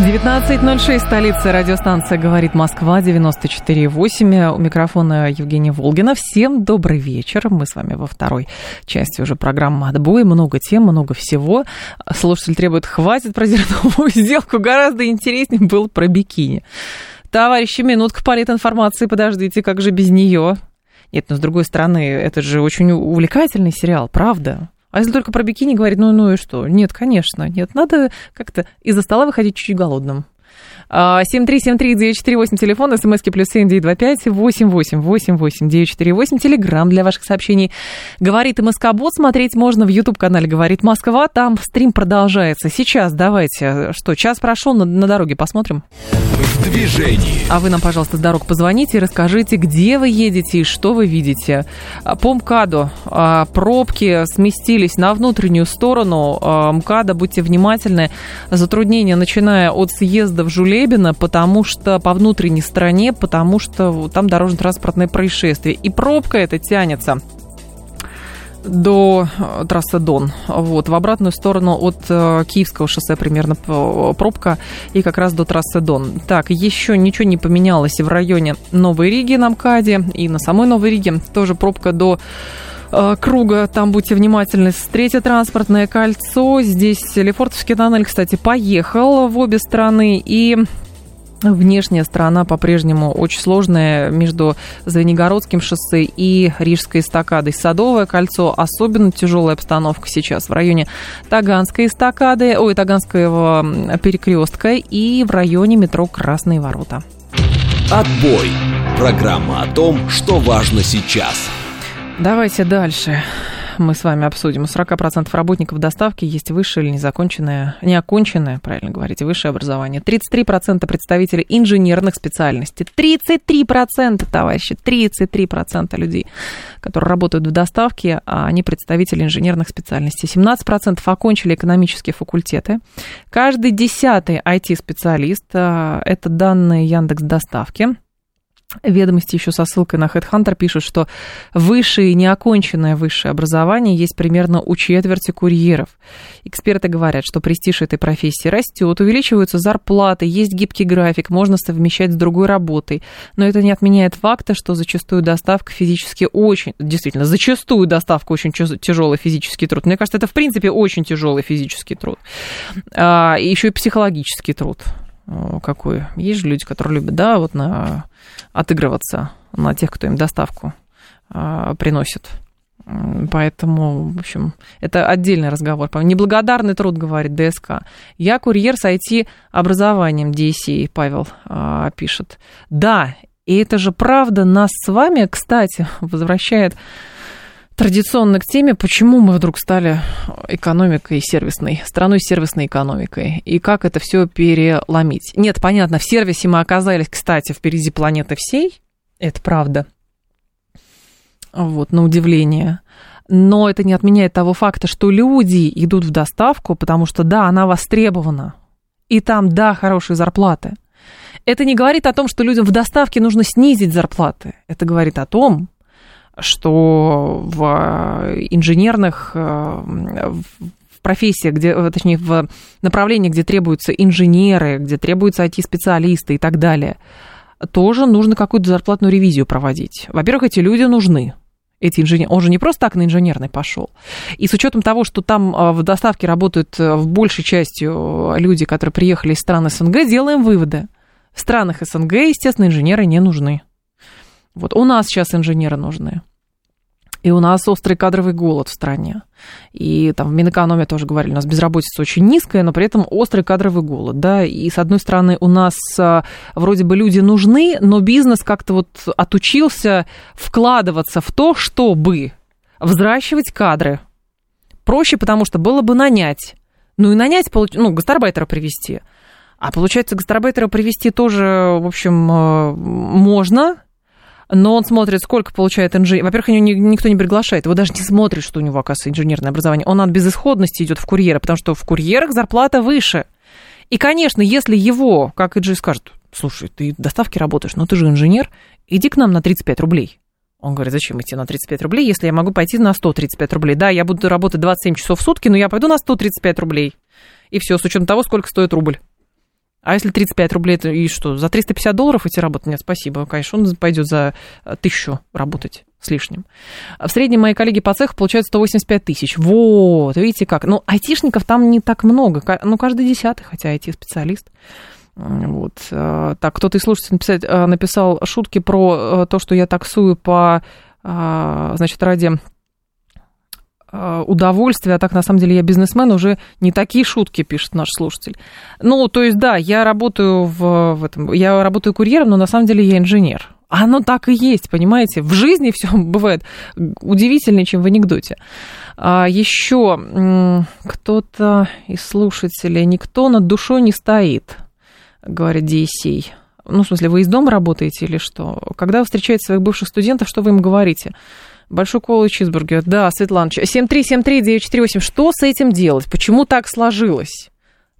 19.06, столица радиостанция «Говорит Москва», 94.8. У микрофона Евгения Волгина. Всем добрый вечер. Мы с вами во второй части уже программы «Отбой». Много тем, много всего. Слушатель требует, хватит про зерновую <laughs> сделку. Гораздо интереснее было про бикини. Товарищи, минутка политинформации, подождите, как же без нее? Нет, но с другой стороны, это же очень увлекательный сериал, правда? А если только про бикини говорить, ну, ну и что? Нет, конечно, нет. Надо как-то из-за стола выходить чуть-чуть голодным. 7373948, а, телефон, смски плюс 7925 8888 948, телеграмм для ваших сообщений. Говорит и Москобот, смотреть можно в YouTube-канале Говорит Москва, там стрим продолжается. Сейчас давайте, что, час прошел, на, на дороге посмотрим. В движении. А вы нам, пожалуйста, с дорог позвоните и расскажите, где вы едете и что вы видите. По МКАДу а, пробки сместились на внутреннюю сторону а, МКАДа, будьте внимательны. Затруднения, начиная от съезда в Жуле Жулебина, потому что по внутренней стороне, потому что там дорожно-транспортное происшествие. И пробка это тянется до э, трассы Дон. Вот, в обратную сторону от э, Киевского шоссе примерно э, пробка и как раз до трассы Дон. Так, еще ничего не поменялось в районе Новой Риги на МКАДе и на самой Новой Риге. Тоже пробка до круга, там будьте внимательны. Третье транспортное кольцо, здесь Лефортовский тоннель, кстати, поехал в обе стороны, и Внешняя сторона по-прежнему очень сложная между Звенигородским шоссе и Рижской эстакадой. Садовое кольцо особенно тяжелая обстановка сейчас в районе Таганской эстакады, ой, Таганского перекрестка и в районе метро Красные ворота. Отбой. Программа о том, что важно сейчас. Давайте дальше мы с вами обсудим. У 40% работников доставки есть высшее или незаконченное, неоконченное, правильно говорите, высшее образование. 33% представителей инженерных специальностей. 33%, товарищи, 33% людей, которые работают в доставке, а они представители инженерных специальностей. 17% окончили экономические факультеты. Каждый десятый IT-специалист, а, это данные Яндекс Доставки, Ведомости еще со ссылкой на HeadHunter пишут, что высшее и неоконченное высшее образование есть примерно у четверти курьеров. Эксперты говорят, что престиж этой профессии растет, увеличиваются зарплаты, есть гибкий график, можно совмещать с другой работой. Но это не отменяет факта, что зачастую доставка физически очень, действительно, зачастую доставка очень тяжелый физический труд. Мне кажется, это в принципе очень тяжелый физический труд. А, еще и психологический труд какой. Есть же люди, которые любят, да, вот на отыгрываться на тех, кто им доставку а, приносит. Поэтому, в общем, это отдельный разговор. Неблагодарный труд, говорит ДСК. Я курьер с IT-образованием, DSE, Павел а, пишет. Да, и это же правда нас с вами, кстати, <laughs> возвращает традиционно к теме, почему мы вдруг стали экономикой сервисной, страной сервисной экономикой, и как это все переломить. Нет, понятно, в сервисе мы оказались, кстати, впереди планеты всей, это правда, вот, на удивление. Но это не отменяет того факта, что люди идут в доставку, потому что, да, она востребована, и там, да, хорошие зарплаты. Это не говорит о том, что людям в доставке нужно снизить зарплаты. Это говорит о том, что в инженерных э, в профессиях, где, э, точнее, в направлениях, где требуются инженеры, где требуются IT-специалисты и так далее, тоже нужно какую-то зарплатную ревизию проводить. Во-первых, эти люди нужны. Эти инженеры, он же не просто так на инженерный пошел. И с учетом того, что там э, в доставке работают в большей частью люди, которые приехали из стран СНГ, делаем выводы. В странах СНГ, естественно, инженеры не нужны. Вот у нас сейчас инженеры нужны. И у нас острый кадровый голод в стране. И там в Минэкономии тоже говорили, у нас безработица очень низкая, но при этом острый кадровый голод, да. И с одной стороны у нас а, вроде бы люди нужны, но бизнес как-то вот отучился вкладываться в то, чтобы взращивать кадры. Проще, потому что было бы нанять. Ну и нанять, ну, гастарбайтера привести. А получается, гастарбайтера привести тоже, в общем, а, можно, но он смотрит, сколько получает инженер. Во-первых, никто не приглашает, его даже не смотрит, что у него, оказывается, инженерное образование. Он от безысходности идет в курьера, потому что в курьерах зарплата выше. И, конечно, если его, как Иджи скажет, слушай, ты в доставке работаешь, но ты же инженер, иди к нам на 35 рублей. Он говорит, зачем идти на 35 рублей, если я могу пойти на 135 рублей? Да, я буду работать 27 часов в сутки, но я пойду на 135 рублей. И все, с учетом того, сколько стоит рубль. А если 35 рублей, это и что, за 350 долларов идти работать? Нет, спасибо, конечно, он пойдет за э, тысячу работать с лишним. В среднем мои коллеги по цеху получают 185 тысяч. Вот, видите как. Ну, айтишников там не так много, ну, каждый десятый, хотя IT-специалист. Вот. э, Так, кто-то из слушателей написать, э, написал шутки про то, что я таксую по, а, значит, ради а, удовольствия, а так на самом деле я бизнесмен, уже не такие шутки, пишет наш слушатель. Ну, то есть, да, я работаю в, в этом, я работаю курьером, но на самом деле я инженер. Оно так и есть, понимаете? В жизни все <laughs> бывает удивительнее, чем в анекдоте. А еще кто-то из слушателей, никто над душой не стоит, говорит Дейсей. Ну, в смысле, вы из дома работаете или что? Когда вы встречаете своих бывших студентов, что вы им говорите? Большой колы чизбургер. Да, Светлана. 7373948. Что с этим делать? Почему так сложилось?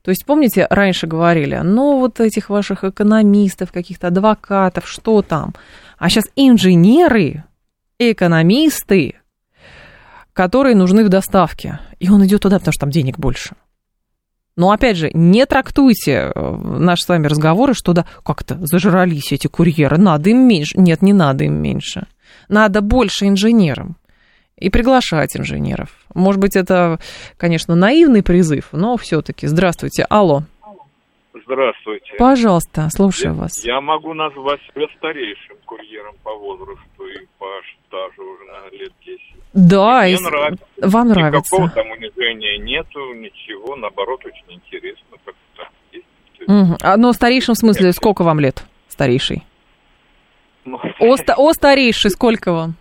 То есть, помните, раньше говорили, ну, вот этих ваших экономистов, каких-то адвокатов, что там? А сейчас инженеры, экономисты, которые нужны в доставке. И он идет туда, потому что там денег больше. Но опять же, не трактуйте э, наши с вами разговоры, что да, как-то зажрались эти курьеры, надо им меньше. Нет, не надо им меньше. Надо больше инженерам и приглашать инженеров. Может быть, это, конечно, наивный призыв, но все-таки. Здравствуйте, алло. Здравствуйте. Пожалуйста, слушаю я, вас. Я могу назвать себя старейшим курьером по возрасту и по стажу уже на лет 10. Да, и и мне нравится. вам нравится. Никакого там унижения нету, ничего, наоборот, очень интересно. Как-то есть. Угу. Но старейшим в смысле, сколько вам лет, старейший? Ну, О, о старейший, сколько вам?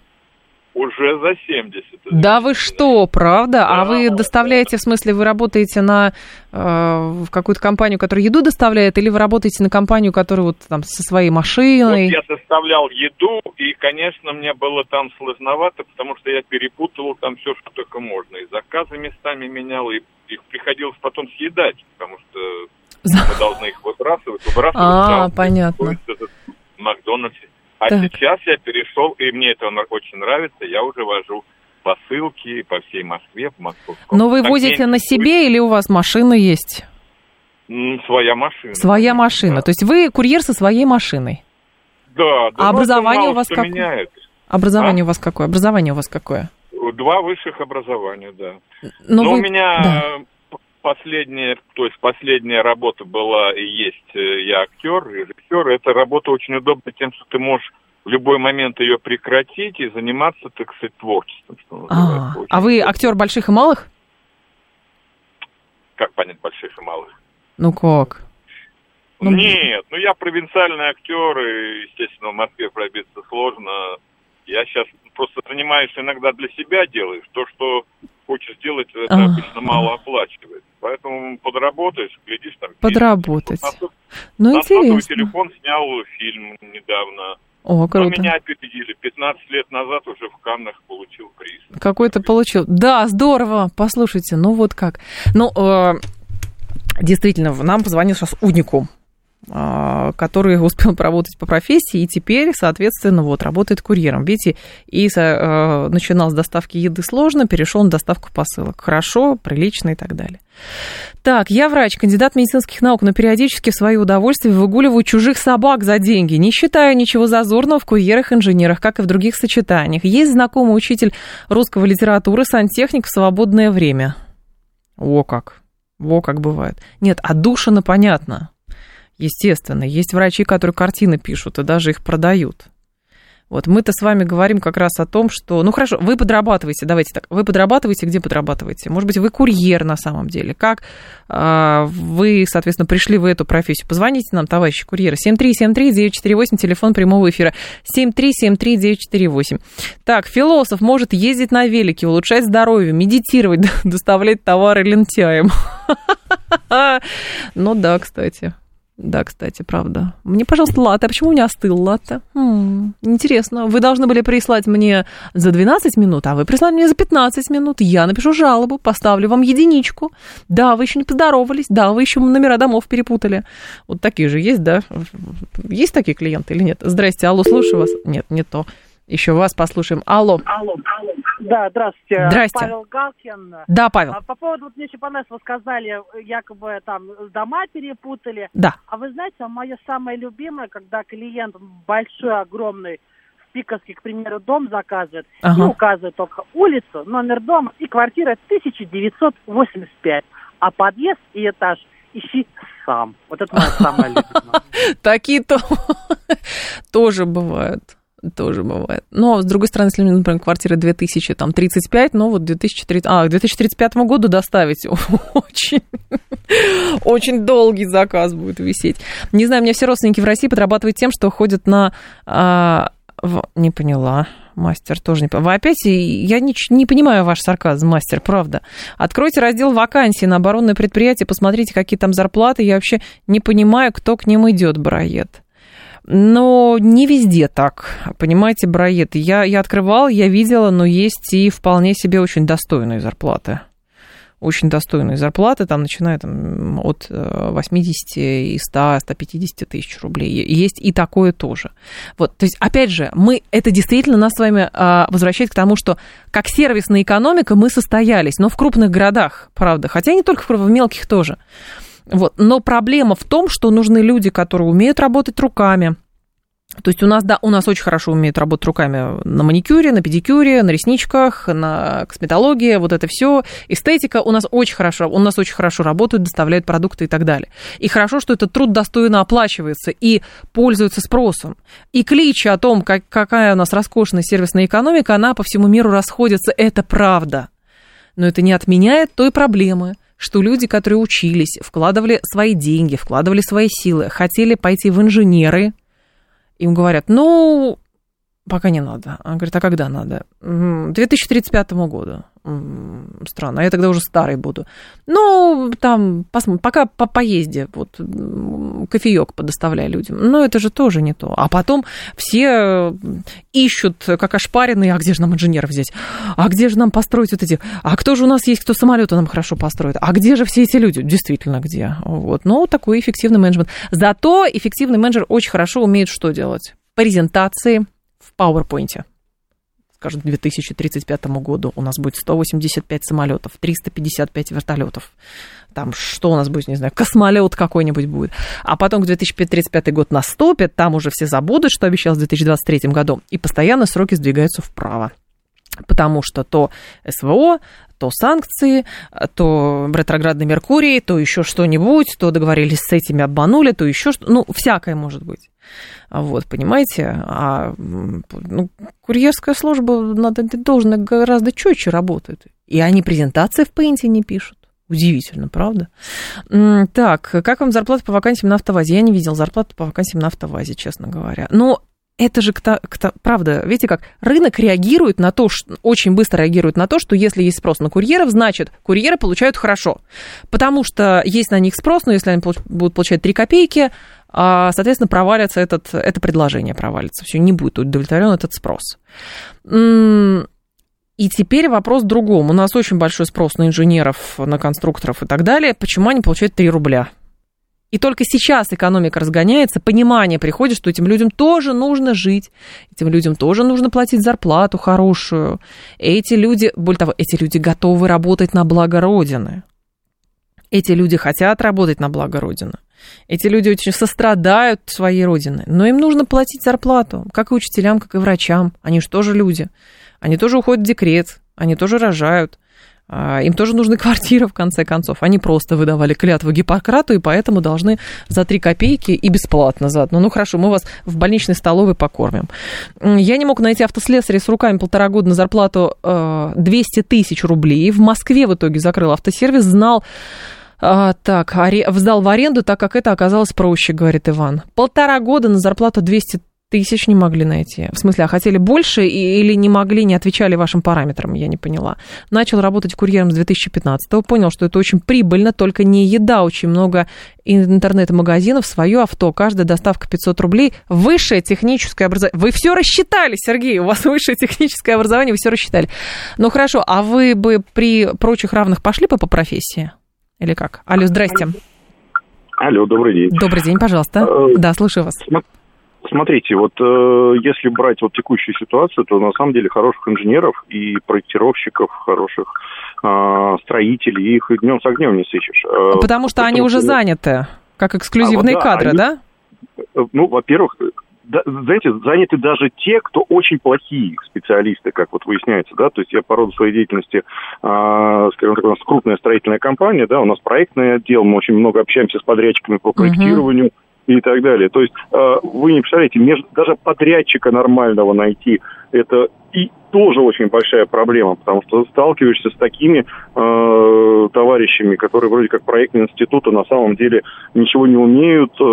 уже за 70. Да вы что, правда? А вы доставляете, в смысле, вы работаете на э, в какую-то компанию, которая еду доставляет, или вы работаете на компанию, которая вот там со своей машиной? Вот я доставлял еду, и, конечно, мне было там сложновато, потому что я перепутывал там все, что только можно. И заказы местами менял, и их приходилось потом съедать, потому что мы должны их выбрасывать, выбрасывать. А, понятно. этот Макдональдс. А Так. сейчас я перешел, и мне это очень нравится, я уже вожу посылки по всей Москве, по московскому. Но вы Так возите на себе или у вас машина есть? Своя машина. Своя машина. То есть вы курьер со своей машиной. Да, да. А образование у вас какое? меняет. Образование А? у вас какое? Образование у вас какое? Два высших образования, да. Но Но вы- у меня да. Последняя, то есть последняя работа была и есть, э, я актер, режиссер. Эта работа очень удобна тем, что ты можешь в любой момент ее прекратить и заниматься, так сказать, творчеством. Что А, а вы актер больших и малых? Как понять больших и малых? Ну как? Ну, Нет, ну я провинциальный актер, и, естественно, в Москве пробиться сложно. Я сейчас просто занимаюсь иногда для себя делаешь. То, что хочешь сделать, это А. обычно мало оплачивает. Поэтому подработаешь, глядишь там. фильм. Подработать. Сот- Ну, на интересно. телефон снял фильм недавно. О, Но круто. меня опередили. 15 лет назад уже в Каннах получил приз. Какой-то получил. Да, здорово. Послушайте, ну вот как. Ну, э, действительно, нам позвонил сейчас Уникум, э, который успел поработать по профессии и теперь, соответственно, вот, работает курьером. Видите, и э, начинал с доставки еды сложно, перешел на доставку посылок. Хорошо, прилично и так далее. Так, я врач, кандидат медицинских наук, но периодически в свое удовольствие выгуливаю чужих собак за деньги. Не считаю ничего зазорного в курьерах-инженерах, как и в других сочетаниях. Есть знакомый учитель русского литературы, сантехник в свободное время. О как. Во как бывает. Нет, отдушина понятно. Естественно. Есть врачи, которые картины пишут и даже их продают. Вот мы-то с вами говорим как раз о том, что... Ну хорошо, вы подрабатываете, давайте так. Вы подрабатываете, где подрабатываете? Может быть, вы курьер на самом деле. Как а, вы, соответственно, пришли в эту профессию? Позвоните нам, товарищи курьеры. 7373948, телефон прямого эфира. 7373948. Так, философ может ездить на велике, улучшать здоровье, медитировать, <laughs> доставлять товары лентяям. <laughs> Ну да, кстати. Да, кстати, правда. Мне, пожалуйста, латте. А почему у меня остыл латте? М, интересно. Вы должны были прислать мне за 12 минут, а вы прислали мне за 15 минут. Я напишу жалобу, поставлю вам единичку. Да, вы еще не поздоровались. Да, вы еще номера домов перепутали. Вот такие же есть, да? Есть такие клиенты или нет? Здрасте, алло, слушаю вас. Нет, не то. Еще вас послушаем. Алло. Алло, алло. Да, здравствуйте. Здрасте. Павел Галкин. Да, Павел. А по поводу, вот мне еще понравилось, вы сказали, якобы там дома перепутали. Да. А вы знаете, а мое самое любимое, когда клиент большой, огромный, в Пиковске, к примеру, дом заказывает, Ага. и указывает только улицу, номер дома и квартира 1985, а подъезд и этаж ищи сам. Вот это мое самое любимое. <laughs> Такие то <laughs> тоже бывают. Тоже бывает. Но, с другой стороны, если, например, квартира 2035, ну вот 2030, а, к 2035 году доставить <laughs> очень, очень долгий заказ будет висеть. Не знаю, у меня все родственники в России подрабатывают тем, что ходят на... а, в- Не поняла. Мастер тоже не. Вы опять, я не, не понимаю ваш сарказм, мастер, правда. Откройте раздел вакансий на оборонное предприятие, посмотрите, какие там зарплаты. Я вообще не понимаю, кто к ним идет, Бароед. Но не везде так, понимаете, Бароед. Я, я открывал, я видела, но есть и вполне себе очень достойные зарплаты. Очень достойные зарплаты, там начиная там, от э, 80 и 100, 150 тысяч рублей. Есть и такое тоже. Вот, то есть, опять же, мы, это действительно нас с вами а, возвращает к тому, что как сервисная экономика мы состоялись, но в крупных городах, правда, хотя не только в мелких тоже. Вот. Но проблема в том, что нужны люди, которые умеют работать руками. То есть у нас, да, у нас очень хорошо умеют работать руками на маникюре, на педикюре, на ресничках, на косметологии, вот это все. Эстетика у нас очень хорошо, у нас очень хорошо работают, доставляют продукты и так далее. И хорошо, что этот труд достойно оплачивается и пользуется спросом. И кличи о том, как, какая у нас роскошная сервисная экономика, она по всему миру расходится, это правда. Но это не отменяет той проблемы, что люди, которые учились, вкладывали свои деньги, вкладывали свои силы, хотели пойти в инженеры, им говорят, ну, пока не надо. Он говорит, а когда надо? «М, 2035 году. Странно, я тогда уже старый буду. Ну, там, посмотрим, пока по поезде, вот, кофеек подоставляй людям. Но это же тоже не то. А потом все ищут, как ошпаренные, а где же нам инженеров взять? А где же нам построить вот эти? А кто же у нас есть, кто самолеты нам хорошо построит? А где же все эти люди? Действительно, где? Вот. Ну, такой эффективный менеджмент. Зато эффективный менеджер очень хорошо умеет что делать? Презентации в PowerPoint. К 2035 году у нас будет 185 самолетов, 355 вертолетов. Там что у нас будет, не знаю, космолет какой-нибудь будет. А потом к 2035 год наступит, там уже все забудут, что обещалось в 2023 году. И постоянно сроки сдвигаются вправо. Потому что то СВО, то санкции, то ретроградный Меркурий, то еще что-нибудь, то договорились с этими, обманули, то еще что Ну, всякое может быть. Вот, понимаете? А ну, курьерская служба надо, должна гораздо четче работает. И они презентации в Пейнте не пишут. Удивительно, правда? Так, как вам зарплата по вакансиям на автовазе? Я не видел зарплату по вакансиям на автовазе, честно говоря. Но это же, к-то- к-то- правда, видите как, рынок реагирует на то, что, очень быстро реагирует на то, что если есть спрос на курьеров, значит, курьеры получают хорошо. Потому что есть на них спрос, но если они будут получать 3 копейки, соответственно, провалится этот, это предложение, провалится. Все, не будет удовлетворен этот спрос. И теперь вопрос в другом. У нас очень большой спрос на инженеров, на конструкторов и так далее. Почему они получают 3 рубля? И только сейчас экономика разгоняется, понимание приходит, что этим людям тоже нужно жить, этим людям тоже нужно платить зарплату хорошую. Эти люди, более того, эти люди готовы работать на благо Родины. Эти люди хотят работать на благо Родины. Эти люди очень сострадают своей Родины, но им нужно платить зарплату, как и учителям, как и врачам. Они же тоже люди. Они тоже уходят в декрет, они тоже рожают. А, Им тоже нужны <laughs> квартиры, в конце концов. Они просто выдавали клятву Гиппократу, и поэтому должны за 3 копейки и бесплатно заодно. Ну, хорошо, мы вас в больничной столовой покормим. Я не мог найти автослесаря с руками полтора года на зарплату э, 200 тысяч рублей. В Москве в итоге закрыл автосервис, знал, а, так, аре- сдал в аренду, так как это оказалось проще, говорит Иван. Полтора года на зарплату 200 тысяч не могли найти. В смысле, а хотели больше и- или не могли, не отвечали вашим параметрам, я не поняла. Начал работать курьером с 2015 понял, что это очень прибыльно, только не еда, очень много интернет-магазинов, свое авто, каждая доставка 500 рублей, высшее техническое образование. Вы все рассчитали, Сергей, у вас <laughs> высшее техническое образование, вы все рассчитали. Ну хорошо, а вы бы при прочих равных пошли бы по профессии? Или как? Алло, здрасте. Алло, добрый день. Добрый день, пожалуйста. Э, Да, слушаю вас. Смотрите, вот э, если брать вот текущую ситуацию, то на самом деле хороших инженеров и проектировщиков, хороших э, строителей, их днем с огнем не сыщешь. Э, Потому что они уже заняты, как эксклюзивные А вот да, кадры, они- да? Э, Ну, во-первых, знаете, заняты даже те, кто очень плохие специалисты, как вот выясняется, да, то есть я по роду своей деятельности, а, скажем так, у нас крупная строительная компания, да, у нас проектный отдел, мы очень много общаемся с подрядчиками по проектированию и так далее. То есть а, вы не представляете, между- даже подрядчика нормального найти, это и тоже очень большая проблема, потому что сталкиваешься с такими э, товарищами, которые вроде как проектные институты, на самом деле ничего не умеют, э,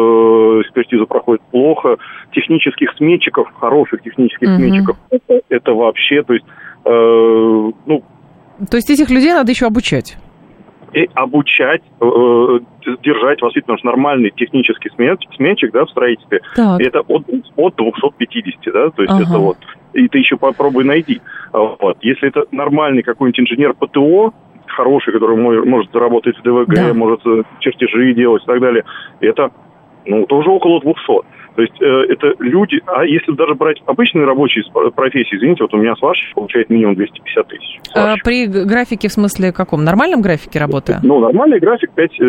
экспертиза проходит плохо, технических сметчиков, хороших технических Мгм. сметчиков, это, это вообще, то есть, э, ну, То есть этих людей надо еще обучать. и обучать, э, держать, что нормальный технический сметчик, сметчик да, в строительстве, Так. это от, от 250, да, то есть Ага. это вот, и ты еще попробуй найди. Вот. Если это нормальный какой-нибудь инженер ПТО, хороший, который мо- может заработать в ДВГ, Да. может э, чертежи делать и так далее, это, ну, тоже около 200. То есть э, это люди, а если даже брать обычные рабочие с- профессии, извините, вот у меня сварщик получает минимум 250 тысяч. А, при графике, в смысле каком? Нормальном графике работы? Ну, нормальный график 5, э,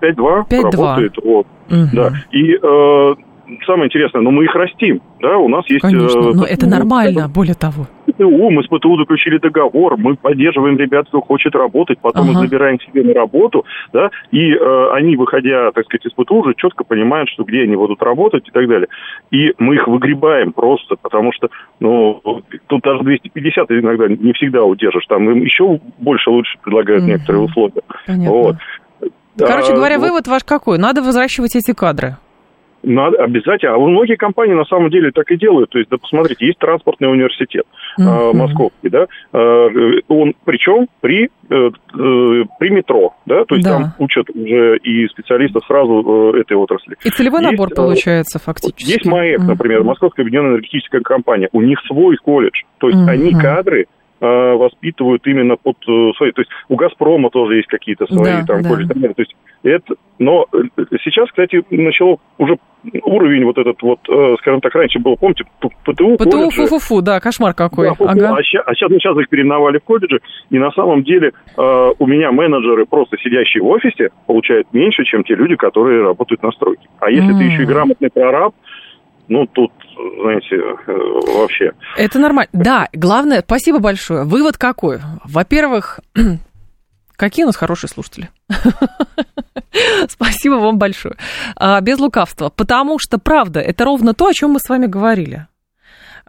5-2 5-2. работает. Вот. Мгм. Да. И э, самое интересное, ну мы их растим, да, у нас есть... Конечно, э, но это нормально, более того. ПТУ, мы с ПТУ заключили договор, мы поддерживаем ребят, кто хочет работать, потом мы Ага. забираем себе на работу, да, и э, они, выходя, так сказать, из ПТУ, уже четко понимают, что где они будут работать и так далее. И мы их выгребаем просто, потому что, ну, тут даже 250 иногда не всегда удержишь, там им еще больше лучше предлагают Мгм. некоторые условия. Понятно. Вот. Короче А, говоря, вывод ваш какой? Надо взращивать эти кадры. Надо обязательно. А многие компании на самом деле так и делают. То есть, да, посмотрите, есть транспортный университет э, Мгм. московский, да. Э, он причем при, э, э, при метро, да, то есть Да. там учат уже и специалистов сразу э, этой отрасли. И целевой Есть, набор э, получается фактически. Есть МАЭК, Мгм. например, Московская объединенная энергетическая компания. У них свой колледж. То есть Мгм. они кадры э, воспитывают именно под э, свои. То есть у Газпрома тоже есть какие-то свои Да, там да. колледжи. То есть это, но э, сейчас, кстати, начало уже уровень вот этот вот, э, скажем так, раньше было, помните, ПТУ, ПТУ, колледжи. фу-фу-фу, да, кошмар какой. Да, фу-фу. Ага. А сейчас, ну, сейчас, их переименовали в колледжи, и на самом деле э, у меня менеджеры, просто сидящие в офисе, получают меньше, чем те люди, которые работают на стройке. А если ты М. еще и грамотный прораб, ну, тут, знаете, э, вообще. Это нормально. Да, главное, спасибо большое. Вывод какой? Во-первых, какие у нас хорошие слушатели. <laughs> Спасибо вам большое. А, без лукавства. Потому что, правда, это ровно то, о чем мы с вами говорили.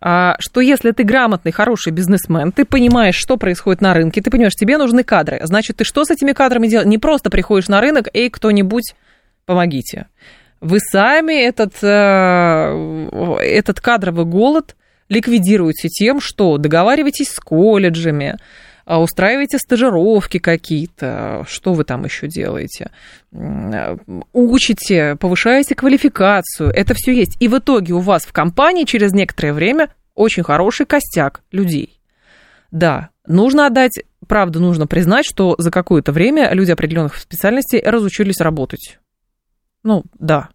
А, что если ты грамотный, хороший бизнесмен, ты понимаешь, что происходит на рынке, ты понимаешь, тебе нужны кадры. Значит, ты что с этими кадрами делаешь? Не просто приходишь на рынок, эй, кто-нибудь, помогите. Вы сами этот, э, этот кадровый голод ликвидируете тем, что договариваетесь с колледжами, устраиваете стажировки какие-то, что вы там еще делаете, учите, повышаете квалификацию, это все есть. И в итоге у вас в компании через некоторое время очень хороший костяк людей. Да, нужно отдать, правда, нужно признать, что за какое-то время люди определенных специальностей разучились работать. Ну, да.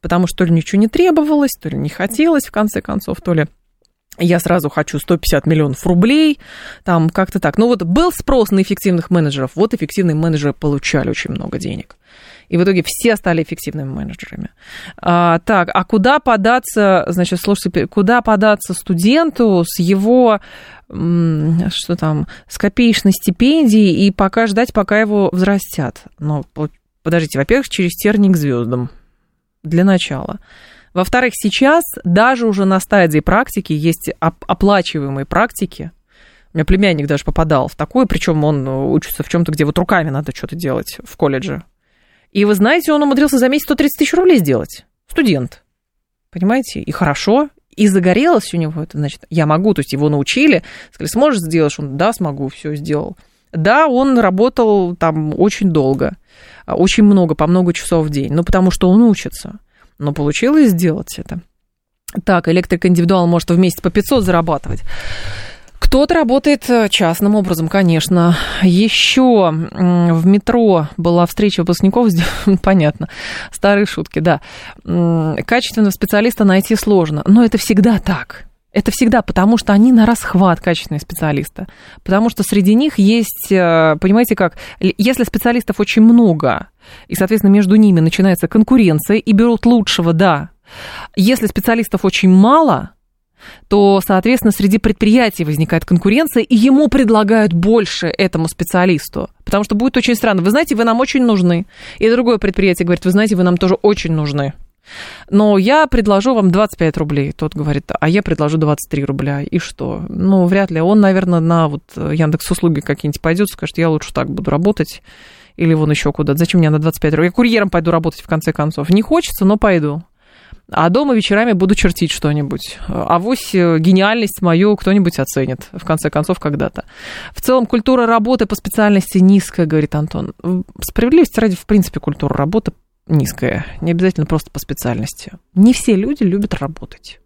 Потому что то ли ничего не требовалось, то ли не хотелось, в конце концов, то ли я сразу хочу 150 миллионов рублей, там как-то так. Ну вот был спрос на эффективных менеджеров, вот эффективные менеджеры получали очень много денег. И в итоге все стали эффективными менеджерами. А, так, а куда податься, значит, слушайте, куда податься студенту с его, что там, с копеечной стипендией и пока ждать, пока его взрастят? Ну, по- подождите, во-первых, через терник звездам для начала. Во-вторых, сейчас даже уже на стадии практики есть оп- оплачиваемые практики. У меня племянник даже попадал в такое, причем он учится в чем-то, где вот руками надо что-то делать в колледже. И вы знаете, он умудрился за месяц 130 тысяч рублей сделать. Студент. Понимаете? И хорошо. И загорелось у него это, значит, я могу, то есть его научили. Сказали, сможешь сделать? Он, да, смогу, все сделал. Да, он работал там очень долго, а, очень много, по много часов в день, ну, потому что он учится. Но получилось сделать это. Так, электрик индивидуал может в месяц по 500 зарабатывать. Кто-то работает э, частным образом, конечно. Еще в метро была встреча выпускников, <laughs> понятно, старые шутки, да. Качественного специалиста найти сложно, но это всегда так. Это всегда потому, что они на расхват качественные специалисты. Потому что среди них есть, э, понимаете как, если специалистов очень много, и, соответственно, между ними начинается конкуренция, и берут лучшего, да. Если специалистов очень мало, то, соответственно, среди предприятий возникает конкуренция, и ему предлагают больше этому специалисту. Потому что будет очень странно. Вы знаете, вы нам очень нужны. И другое предприятие говорит, вы знаете, вы нам тоже очень нужны. Но я предложу вам 25 рублей. Тот говорит, а я предложу 23 рубля. И что? Ну, вряд ли. Он, наверное, на вот Яндекс услуги какие-нибудь пойдет, скажет, я лучше так буду работать. Или вон еще куда-то. Зачем мне на 25 рублей? Я курьером пойду работать, в конце концов. Не хочется, но пойду. А дома вечерами буду чертить что-нибудь. А вось э, гениальность мою кто-нибудь оценит, в конце концов, когда-то. В целом, культура работы по специальности низкая, говорит Антон. Справедливости ради, в принципе, культура работы низкая, не обязательно просто по специальности. Не все люди любят работать.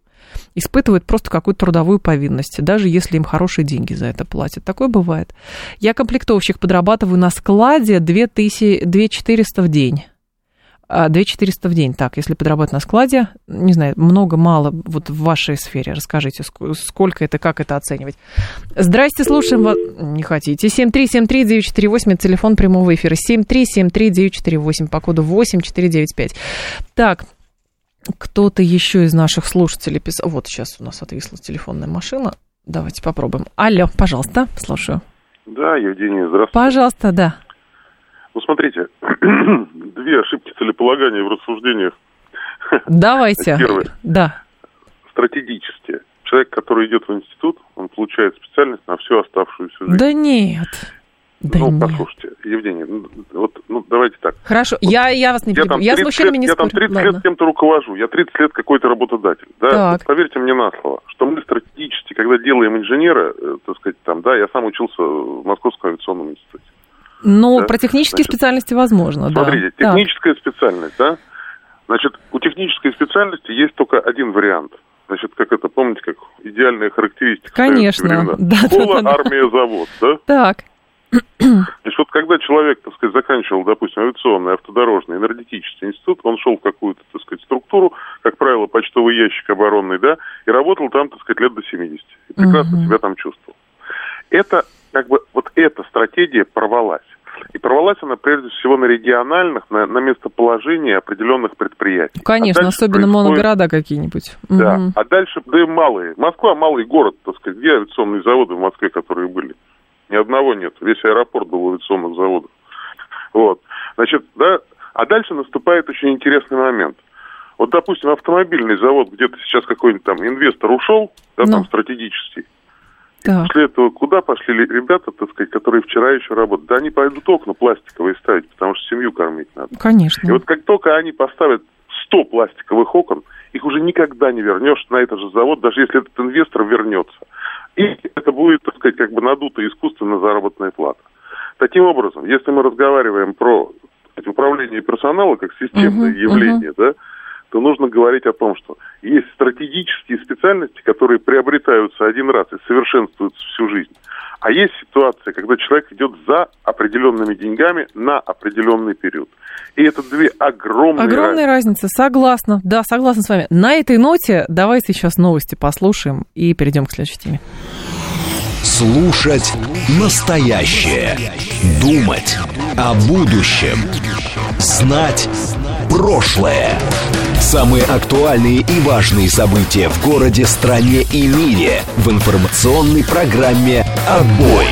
Испытывают просто какую-то трудовую повинность, даже если им хорошие деньги за это платят. Такое бывает. Я комплектовщик подрабатываю на складе 2400 в день. 2400 а, в день. Так, если подрабатывать на складе, не знаю, много, мало, вот в вашей сфере, расскажите, сколько это, как это оценивать. Здрасте, слушаем вас. Не хотите. 7373948, это телефон прямого эфира. 7373948, по коду 8495. Так, кто-то еще из наших слушателей писал... Вот сейчас у нас отвисла телефонная машина. Давайте попробуем. Алло, пожалуйста, слушаю. Да, Евгений, здравствуйте. Пожалуйста, да. Ну, смотрите, <clears throat> две ошибки целеполагания в рассуждениях. Давайте. Первое. Да. Стратегические. Человек, который идет в институт, он получает специальность на всю оставшуюся жизнь. Да нет. Да ну, нет. послушайте, Евгений, ну, вот, ну, давайте так. Хорошо, вот я, я вас не я, там я с мужчинами лет, не Я спорю. там 30 Ладно. лет кем-то руковожу, я 30 лет какой-то работодатель. Да? Так. Вот поверьте мне на слово, что мы стратегически, когда делаем инженера, э, так сказать, там, да, я сам учился в Московском авиационном институте. Ну, Да, про технические значит, специальности возможно, Смотрите, да. Так. техническая специальность, да? Значит, у технической специальности есть только один вариант. Значит, как это, помните, как идеальная характеристика? Конечно. Да, Школа, да, да. армия, завод, да? Так. Значит, вот когда человек, так сказать, заканчивал, допустим, авиационный, автодорожный, энергетический институт, он шел в какую-то, так сказать, структуру, как правило, почтовый ящик оборонный, да, и работал там, так сказать, лет до 70. И прекрасно Мгм. себя там чувствовал. Это, как бы, вот эта стратегия порвалась. И порвалась она прежде всего на региональных, на, на местоположении определенных предприятий. Конечно, А особенно происходит- моногорода какие-нибудь. Да, Мгм. а дальше, да и малые. Москва малый город, так сказать, где авиационные заводы в Москве, которые были? Ни одного нет. Весь аэропорт был в авиационных заводах. Вот. Значит, да, а дальше наступает очень интересный момент. Вот, допустим, автомобильный завод, где-то сейчас какой-нибудь там инвестор ушел, да, Ну. там стратегический. Так. После этого куда пошли ли ребята, так сказать, которые вчера еще работают? Да они пойдут окна пластиковые ставить, потому что семью кормить надо. Конечно. И вот как только они поставят 100 пластиковых окон, их уже никогда не вернешь на этот же завод, даже если этот инвестор вернется. И это будет, так сказать, как бы надутая искусственно заработная плата. Таким образом, если мы разговариваем про сказать, управление персонала как системное Мгм, явление, да, то нужно говорить о том, что есть стратегические специальности, которые приобретаются один раз и совершенствуются всю жизнь. А есть ситуация, когда человек идет за определенными деньгами на определенный период. И это две огромные Огромная разница, согласна. Да, согласна с вами. На этой ноте давайте сейчас новости послушаем и перейдем к следующей теме. Слушать настоящее. Думать о будущем. Знать прошлое. Самые актуальные и важные события в городе, стране и мире в информационной программе «Отбой».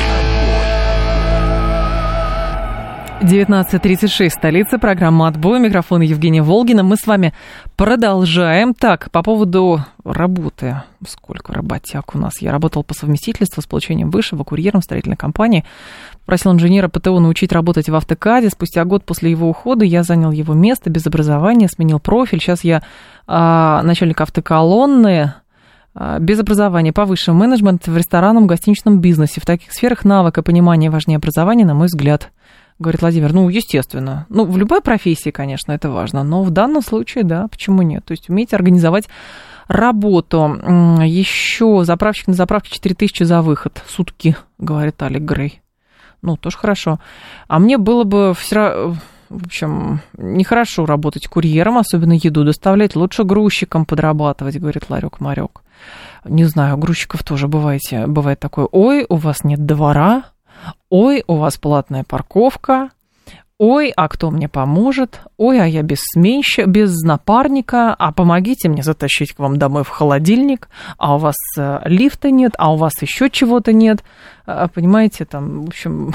19.36, столица, программа «Отбой», микрофон Евгения Волгина. Мы с вами продолжаем. Так, по поводу работы. Сколько работяг у нас? Я работал по совместительству с получением высшего курьером в строительной компании. Просил инженера ПТО научить работать в автокаде. Спустя год после его ухода я занял его место без образования, сменил профиль. Сейчас я а, начальник автоколонны, а, без образования, повыше менеджмент в ресторанном, гостиничном бизнесе. В таких сферах навык и понимание важнее образования, на мой взгляд. Говорит Владимир, ну, естественно. Ну, в любой профессии, конечно, это важно, но в данном случае, да, почему нет? То есть уметь организовать работу. Еще заправщик на заправке 4000 за выход. Сутки, говорит Алик Грей. Ну, тоже хорошо. А мне было бы все в общем, нехорошо работать курьером, особенно еду доставлять. Лучше грузчиком подрабатывать, говорит Ларек Марек. Не знаю, грузчиков тоже бываете, бывает такое. Ой, у вас нет двора. Ой, у вас платная парковка. Ой, а кто мне поможет? Ой, а я без сменщика, без напарника. А помогите мне затащить к вам домой в холодильник. А у вас э, лифта нет, а у вас еще чего-то нет. А, понимаете, там, в общем,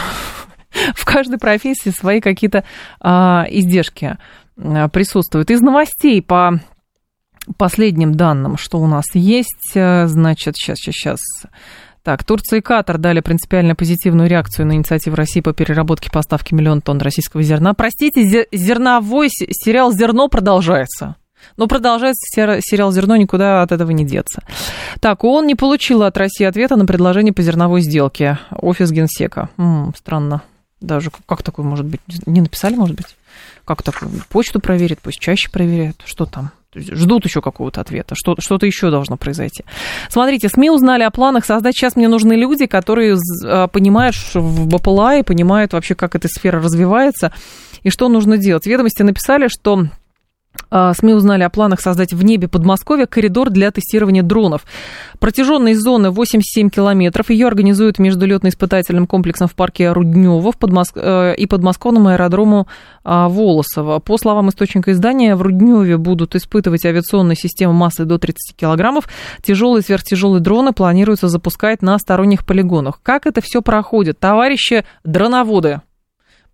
<laughs> в каждой профессии свои какие-то а, издержки а, присутствуют. Из новостей по последним данным, что у нас есть, а, значит, сейчас, сейчас, сейчас. Так, Турция и Катар дали принципиально позитивную реакцию на инициативу России по переработке поставки миллион тонн российского зерна. Простите, зерновой сериал «Зерно» продолжается. Но продолжается сериал «Зерно», никуда от этого не деться. Так, ООН не получила от России ответа на предложение по зерновой сделке. Офис Генсека. М-м, странно. Даже как такое может быть? Не написали, может быть? Как такое? Почту проверят, пусть чаще проверяют. Что там? Ждут еще какого-то ответа. Что, что-то еще должно произойти. Смотрите, СМИ узнали о планах создать. Сейчас мне нужны люди, которые а, понимают в БПЛА и понимают вообще, как эта сфера развивается и что нужно делать. Ведомости написали, что СМИ узнали о планах создать в небе Подмосковья коридор для тестирования дронов. Протяженность зоны 87 километров. Ее организуют между летно-испытательным комплексом в парке Руднево в Подмоск... Э, и подмосковным аэродрому а, Волосово. По словам источника издания, в Рудневе будут испытывать авиационные системы массой до 30 килограммов. Тяжелые и сверхтяжелые дроны планируется запускать на сторонних полигонах. Как это все проходит? Товарищи дроноводы,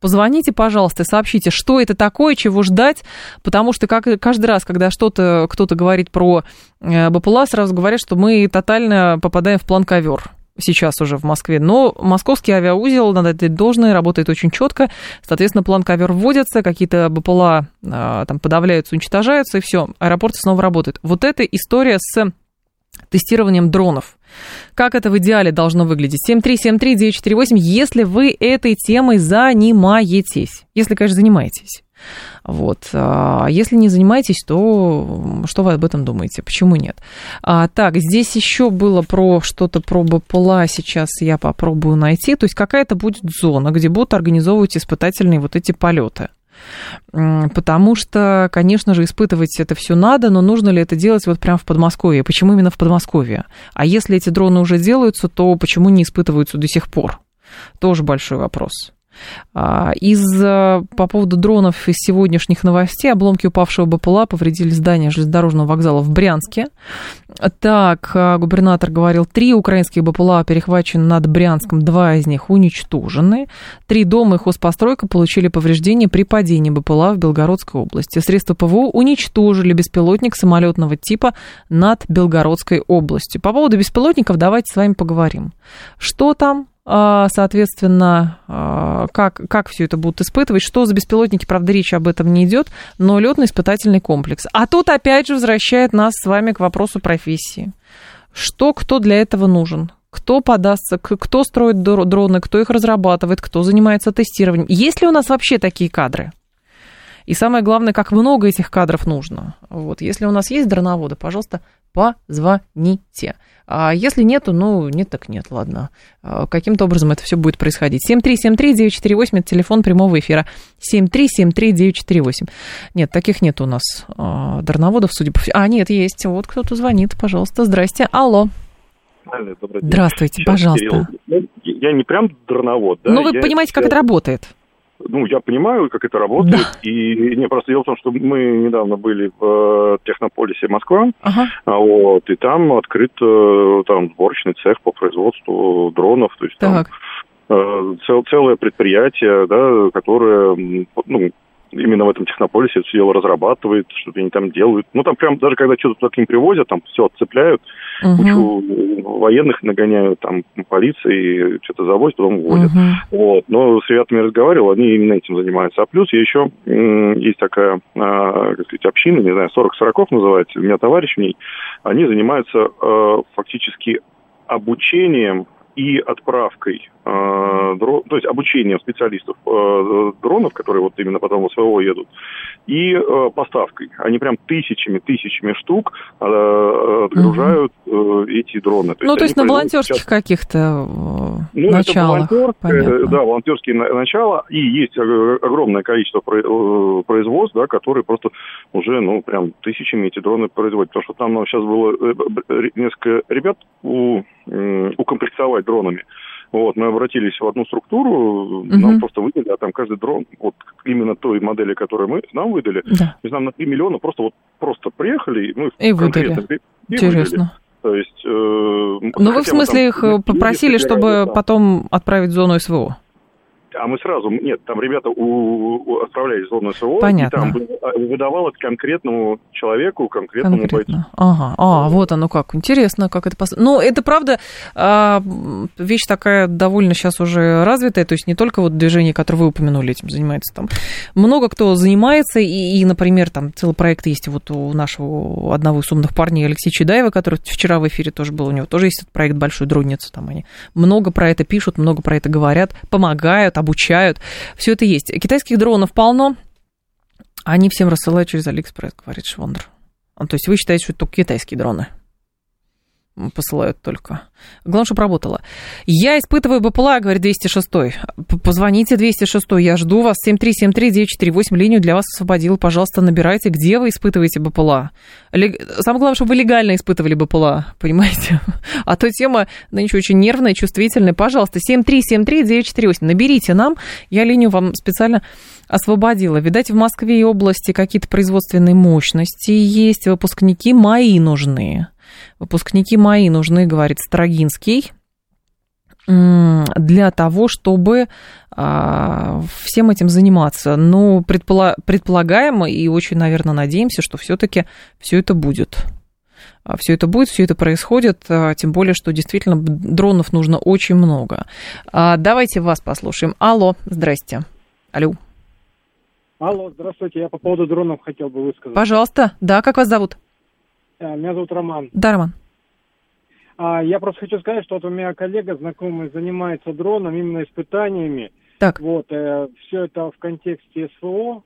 Позвоните, пожалуйста, сообщите, что это такое, чего ждать, потому что как, каждый раз, когда что-то кто-то говорит про э, БПЛА, сразу говорят, что мы тотально попадаем в план ковер сейчас уже в Москве. Но московский авиаузел, надо отдать должное, работает очень четко. Соответственно, план ковер вводится, какие-то БПЛА а, там подавляются, уничтожаются, и все, аэропорты снова работают. Вот эта история с тестированием дронов. Как это в идеале должно выглядеть? 7373948, если вы этой темой занимаетесь. Если, конечно, занимаетесь. Вот. А если не занимаетесь, то что вы об этом думаете? Почему нет? А, так, здесь еще было про что-то про БПЛА, сейчас я попробую найти. То есть какая-то будет зона, где будут организовывать испытательные вот эти полеты. Потому что, конечно же, испытывать это все надо, но нужно ли это делать вот прямо в Подмосковье? Почему именно в Подмосковье? А если эти дроны уже делаются, то почему не испытываются до сих пор? Тоже большой вопрос. А, из, э, по поводу дронов из сегодняшних новостей, обломки упавшего БПЛА повредили здание железнодорожного вокзала в Брянске. Так, э, губернатор говорил, три украинских БПЛА перехвачены над Брянском, два из них уничтожены. Три дома и хозпостройка получили повреждения при падении БПЛА в Белгородской области. Средства ПВО уничтожили беспилотник самолетного типа над Белгородской областью. По поводу беспилотников давайте с вами поговорим. Что там, соответственно, а, как, как все это будут испытывать, что за беспилотники, правда, речь об этом не идет, но летно-испытательный комплекс. А тут опять же возвращает нас с вами к вопросу профессии. Что, кто для этого нужен? Кто подастся, кто строит дроны, кто их разрабатывает, кто занимается тестированием? Есть ли у нас вообще такие кадры? И самое главное, как много этих кадров нужно. Вот. Если у нас есть дроноводы, пожалуйста, позвоните. А если нету, ну, нет так нет, ладно. А каким-то образом это все будет происходить. 7373948, это телефон прямого эфира. 7373948. Нет, таких нет у нас а, дорноводов, судя по всему. А, нет, есть. Вот кто-то звонит, пожалуйста. Здрасте. Алло. Алло, добрый день. Здравствуйте, Сейчас, пожалуйста. Кирилл. Ну, я не прям дроновод, да? Ну, вы я понимаете, как это работает? Ну, я понимаю, как это работает. Да. И не, просто дело в том, что мы недавно были в э, Технополисе Москва, ага. А вот, и там открыт э, там сборочный цех по производству дронов. То есть так. там э, цел, целое предприятие, да, которое ну, именно в этом технополисе все дело разрабатывает, что-то они там делают. Ну, там прям даже когда что-то туда к ним привозят, там все отцепляют, угу. кучу военных нагоняют, там полиции что-то завозят, потом уводят. Угу. Вот. Но с ребятами разговаривал, они именно этим занимаются. А плюс еще есть такая, а, как сказать, община, не знаю, 40 сороков называется, у меня товарищ в ней, они занимаются а, фактически обучением и отправкой, э, дрон, то есть обучением специалистов э, дронов, которые вот именно потом в СВО едут, и э, поставкой. Они прям тысячами, тысячами штук э, отгружают э, эти дроны. То ну, есть то есть на волонтерских сейчас... каких-то э, ну, началах. Это волонтер, да, волонтерские начала, и есть огромное количество э, производств, да, которые просто уже, ну, прям тысячами эти дроны производят. Потому что там ну, сейчас было э, несколько ребят у, укомплектовать дронами. Вот, мы обратились в одну структуру, угу. нам просто выдали, а там каждый дрон, вот именно той модели, которую мы нам выдали, да. не знаю, на 3 миллиона просто вот просто приехали, мы и выдали. И Интересно. Выдали. То есть... Э, ну, вы в смысле их попросили, чтобы потом отправить в зону СВО? А мы сразу, нет, там ребята у, у, отправлялись в зону СВО, Понятно. и там а, выдавалось конкретному человеку, конкретному Конкретно. бойцу. Ага, а, вот оно как, интересно, как это... Пос... Ну, это правда а, вещь такая довольно сейчас уже развитая, то есть не только вот движение, которое вы упомянули, этим занимается там. Много кто занимается, и, и например, там целый проект есть вот у нашего одного из умных парней Алексея Чедаева, который вчера в эфире тоже был, у него тоже есть этот проект «Большой дронница», там они много про это пишут, много про это говорят, помогают, обучают. Все это есть. Китайских дронов полно. Они всем рассылают через Алиэкспресс, говорит Швондер. То есть вы считаете, что это только китайские дроны? Посылают только. Главное, чтобы работало. Я испытываю БПЛА, говорит 206. Позвоните 206, я жду вас. 7373948, линию для вас освободил. Пожалуйста, набирайте, где вы испытываете БПЛА. Самое главное, чтобы вы легально испытывали БПЛА, <laughs> понимаете? А то тема нынче очень нервная, чувствительная. Пожалуйста, 7373948, наберите нам, я линию вам специально освободила. Видать, в Москве и области какие-то производственные мощности есть, выпускники мои нужны. Выпускники мои нужны, говорит Строгинский, для того, чтобы а, всем этим заниматься. Но предпола- предполагаем и очень, наверное, надеемся, что все-таки все это будет. А, все это будет, все это происходит, а, тем более, что действительно дронов нужно очень много. Давайте вас послушаем. Алло, здрасте. Алло. Алло, здравствуйте. Я по поводу дронов хотел бы высказать. Пожалуйста. Да, как вас зовут? Э, меня зовут Роман. Да, Роман. А, я просто хочу сказать, что вот у меня коллега знакомый занимается дроном, именно испытаниями. Так. Вот, э, все это в контексте СВО.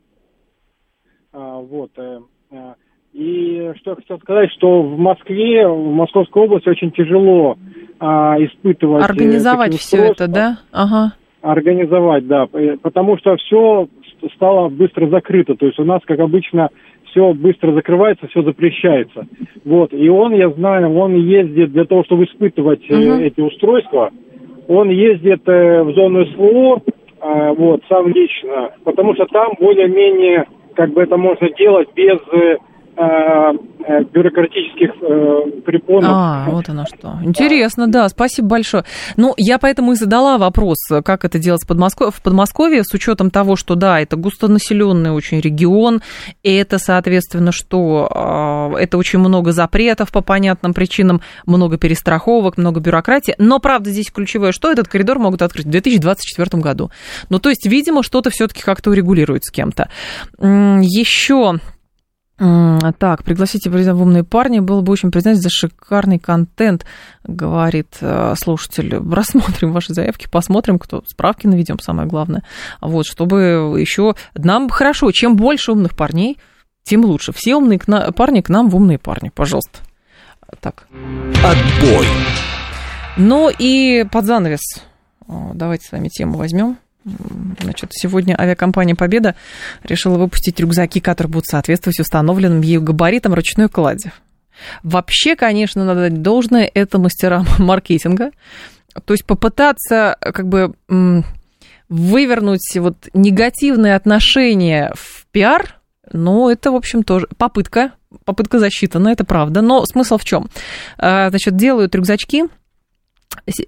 А, вот. Э, э, и что я хотел сказать, что в Москве, в Московской области очень тяжело а, испытывать... Э, Организовать все это, да? Ага. Организовать, да. Э, потому что все стало быстро закрыто. То есть у нас, как обычно, все быстро закрывается, все запрещается. Вот. И он, я знаю, он ездит для того, чтобы испытывать uh-huh. эти устройства. Он ездит э, в зону СВО, э, вот, сам лично, потому что там более-менее, как бы это можно делать без э, Э, э, бюрократических э, препонов. А, вот оно что. Интересно, да, спасибо большое. Ну, я поэтому и задала вопрос, как это делать в, Подмосковье, в Подмосковье, с учетом того, что, да, это густонаселенный очень регион, и это, соответственно, что э, это очень много запретов по понятным причинам, много перестраховок, много бюрократии. Но, правда, здесь ключевое, что этот коридор могут открыть в 2024 году. Ну, то есть, видимо, что-то все-таки как-то урегулирует с кем-то. Еще так, пригласите в умные парни. Было бы очень признать за шикарный контент, говорит э, слушатель. Рассмотрим ваши заявки, посмотрим, кто справки наведем, самое главное. Вот, чтобы еще... Нам хорошо, чем больше умных парней, тем лучше. Все умные парни к нам в умные парни, пожалуйста. Так. Отбой. Ну и под занавес. Давайте с вами тему возьмем. Значит, сегодня авиакомпания «Победа» решила выпустить рюкзаки, которые будут соответствовать установленным ею габаритам ручной клади. Вообще, конечно, надо дать должное, это мастерам <laughs> маркетинга. То есть попытаться как бы вывернуть вот негативное отношение в пиар, ну, это, в общем, тоже попытка, попытка засчитана, это правда. Но смысл в чем? А, значит, делают рюкзачки,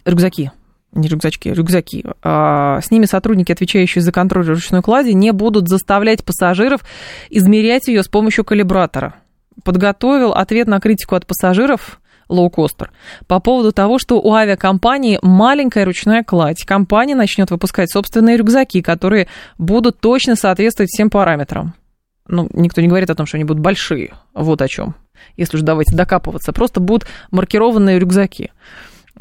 рюкзаки, не рюкзачки, рюкзаки. А, с ними сотрудники, отвечающие за контроль ручной клади, не будут заставлять пассажиров измерять ее с помощью калибратора. Подготовил ответ на критику от пассажиров лоукостер по поводу того, что у авиакомпании маленькая ручная кладь. Компания начнет выпускать собственные рюкзаки, которые будут точно соответствовать всем параметрам. Ну, никто не говорит о том, что они будут большие. Вот о чем. Если уж давайте докапываться. Просто будут маркированные рюкзаки.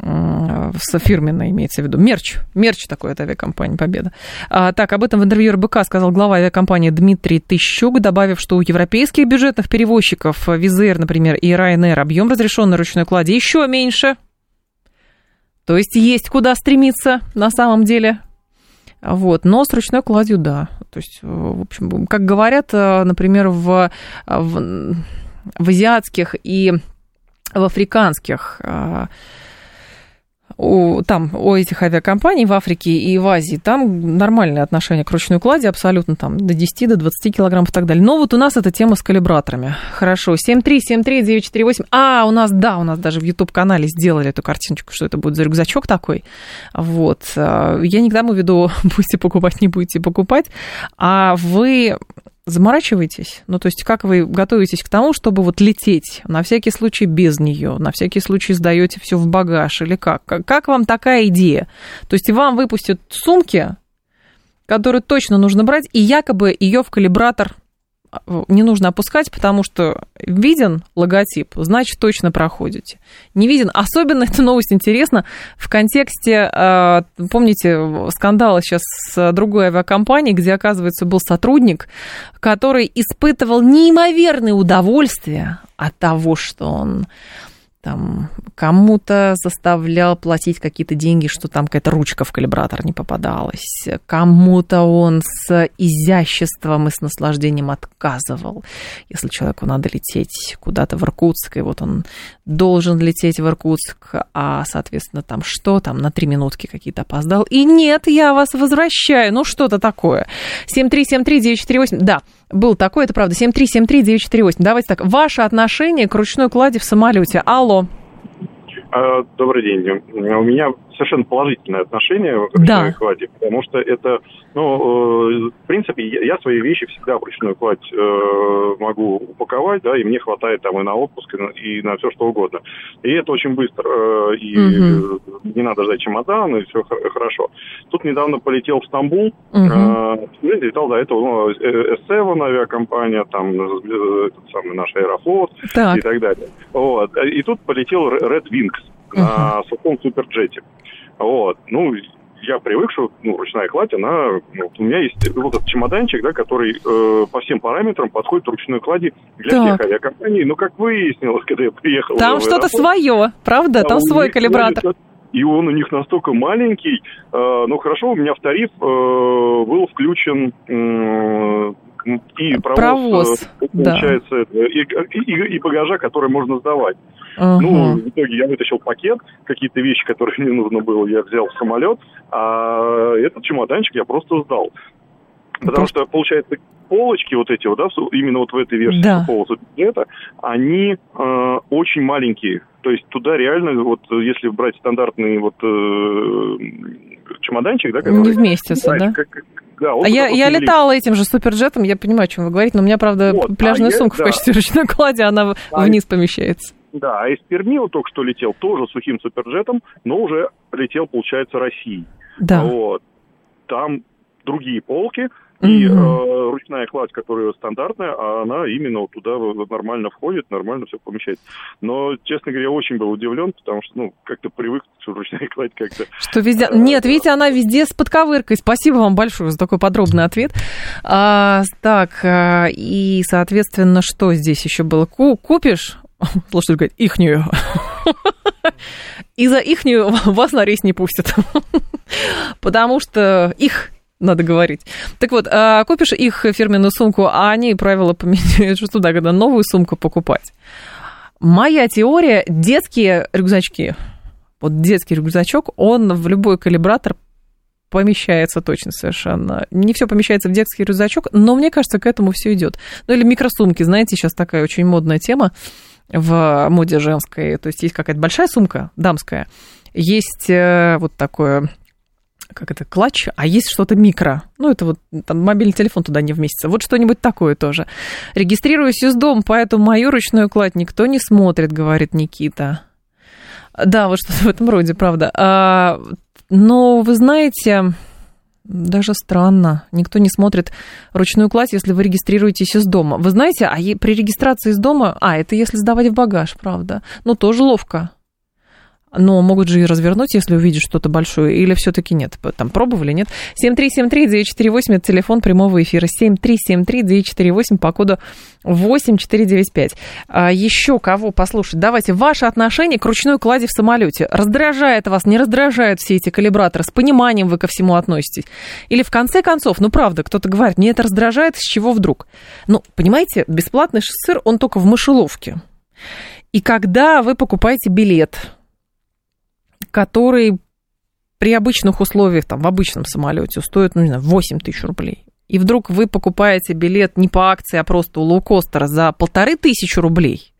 С фирменной имеется в виду. Мерч. Мерч такой от авиакомпании «Победа». А, так, об этом в интервью РБК сказал глава авиакомпании Дмитрий Тыщук, добавив, что у европейских бюджетных перевозчиков Визер, например, и Ryanair объем разрешенной ручной клади еще меньше. То есть есть куда стремиться на самом деле. Вот, но с ручной кладью, да. То есть, в общем, как говорят, например, в, в, в азиатских и в африканских у, там, у этих авиакомпаний в Африке и в Азии, там нормальное отношение к ручной клади, абсолютно там до 10, до 20 килограммов и так далее. Но вот у нас эта тема с калибраторами. Хорошо, 7373948. А, у нас, да, у нас даже в YouTube-канале сделали эту картиночку, что это будет за рюкзачок такой. Вот. Я не к веду, будете покупать, не будете покупать. А вы заморачиваетесь? Ну, то есть, как вы готовитесь к тому, чтобы вот лететь на всякий случай без нее, на всякий случай сдаете все в багаж или как? Как вам такая идея? То есть, вам выпустят сумки, которые точно нужно брать, и якобы ее в калибратор не нужно опускать, потому что виден логотип, значит, точно проходите. Не виден. Особенно эта новость интересна в контексте, э, помните, скандала сейчас с другой авиакомпанией, где, оказывается, был сотрудник, который испытывал неимоверное удовольствие от того, что он там кому-то заставлял платить какие-то деньги, что там какая-то ручка в калибратор не попадалась, кому-то он с изяществом и с наслаждением отказывал. Если человеку надо лететь куда-то в Иркутск, и вот он должен лететь в Иркутск, а, соответственно, там что, там на три минутки какие-то опоздал, и нет, я вас возвращаю, ну что-то такое. 7373948, да, был такой, это правда, 7373948. Давайте так, ваше отношение к ручной клади в самолете. Алло. А, добрый день. У меня совершенно положительное отношение к ручной да. клади, потому что это, ну, э, в принципе, я свои вещи всегда в ручную кладь э, могу упаковать, да, и мне хватает там и на отпуск, и на, все что угодно. И это очень быстро, э, и угу. не надо ждать чемодан, и все хорошо. Тут недавно полетел в Стамбул, угу. летал до этого ну, S7 авиакомпания, там этот самый наш Аэрофлот так. и так далее. Вот. И тут полетел Red Wings на сухом суперджете. Вот. Ну, я привык, что ну, ручная кладь, она... Ну, у меня есть вот этот чемоданчик, да, который э, по всем параметрам подходит ручной клади для так. всех авиакомпаний. Но, как выяснилось, когда я приехал... Там что-то свое, правда? Там свой калибратор. И он у них настолько маленький. Э, ну, хорошо, у меня в тариф э, был включен э, и провоз, провоз э, получается, да. и, и, и багажа, который можно сдавать. Uh-huh. Ну, в итоге я вытащил пакет, какие-то вещи, которые <laughs> мне нужно было, я взял в самолет, а этот чемоданчик я просто сдал. Потому что, получается, полочки вот эти вот, да, именно вот в этой версии да. сухого бюджета, они э, очень маленькие. То есть туда реально, вот если брать стандартный вот э, чемоданчик, да, который... Не вместится, да? Как, да, а я, я летала этим же суперджетом, я понимаю, о чем вы говорите, но у меня, правда, вот, пляжная а сумка я, в качестве да. ручной клади, она а вниз помещается. Да, а из Перми вот только что летел тоже сухим суперджетом, но уже летел, получается, Россией. Да. Вот. Там другие полки, и э, ручная кладь, которая стандартная, а она именно вот туда нормально входит, нормально все помещается. Но, честно говоря, я очень был удивлен, потому что, ну, как-то привык, <laughs> что ручная кладь как-то... Что везде... А, Нет, видите, она везде с подковыркой. Спасибо вам большое за такой подробный ответ. А, так, а, и, соответственно, что здесь еще было? Ку купишь <laughs> слушатель говорит, ихнюю. <laughs> И за ихнюю вас на рейс не пустят. Потому что их надо говорить. Так вот, а, купишь их фирменную сумку, а они правила поменяют, что туда, когда новую сумку покупать. Моя теория, детские рюкзачки, вот детский рюкзачок, он в любой калибратор помещается точно совершенно. Не все помещается в детский рюкзачок, но мне кажется, к этому все идет. Ну или микросумки, знаете, сейчас такая очень модная тема в моде женской. То есть есть какая-то большая сумка дамская, есть э, вот такое как это, клатч, а есть что-то микро. Ну, это вот там мобильный телефон туда не вместится. Вот что-нибудь такое тоже. Регистрируюсь из дома, поэтому мою ручную кладь никто не смотрит, говорит Никита. Да, вот что-то в этом роде, правда. А, но вы знаете, даже странно. Никто не смотрит ручную кладь, если вы регистрируетесь из дома. Вы знаете, а при регистрации из дома... А, это если сдавать в багаж, правда. Ну, тоже ловко. Но могут же и развернуть, если увидят что-то большое, или все-таки нет? Там пробовали, нет? 7373948, это телефон прямого эфира. 7373948 по коду 8495. А еще кого послушать? Давайте, ваше отношение к ручной клади в самолете. Раздражает вас, не раздражает все эти калибраторы? С пониманием вы ко всему относитесь? Или в конце концов, ну правда, кто-то говорит, мне это раздражает, с чего вдруг? Ну, понимаете, бесплатный сыр, он только в мышеловке. И когда вы покупаете билет, который при обычных условиях, там, в обычном самолете стоит, ну, не знаю, 8 тысяч рублей, и вдруг вы покупаете билет не по акции, а просто у лоукостера за полторы тысячи рублей,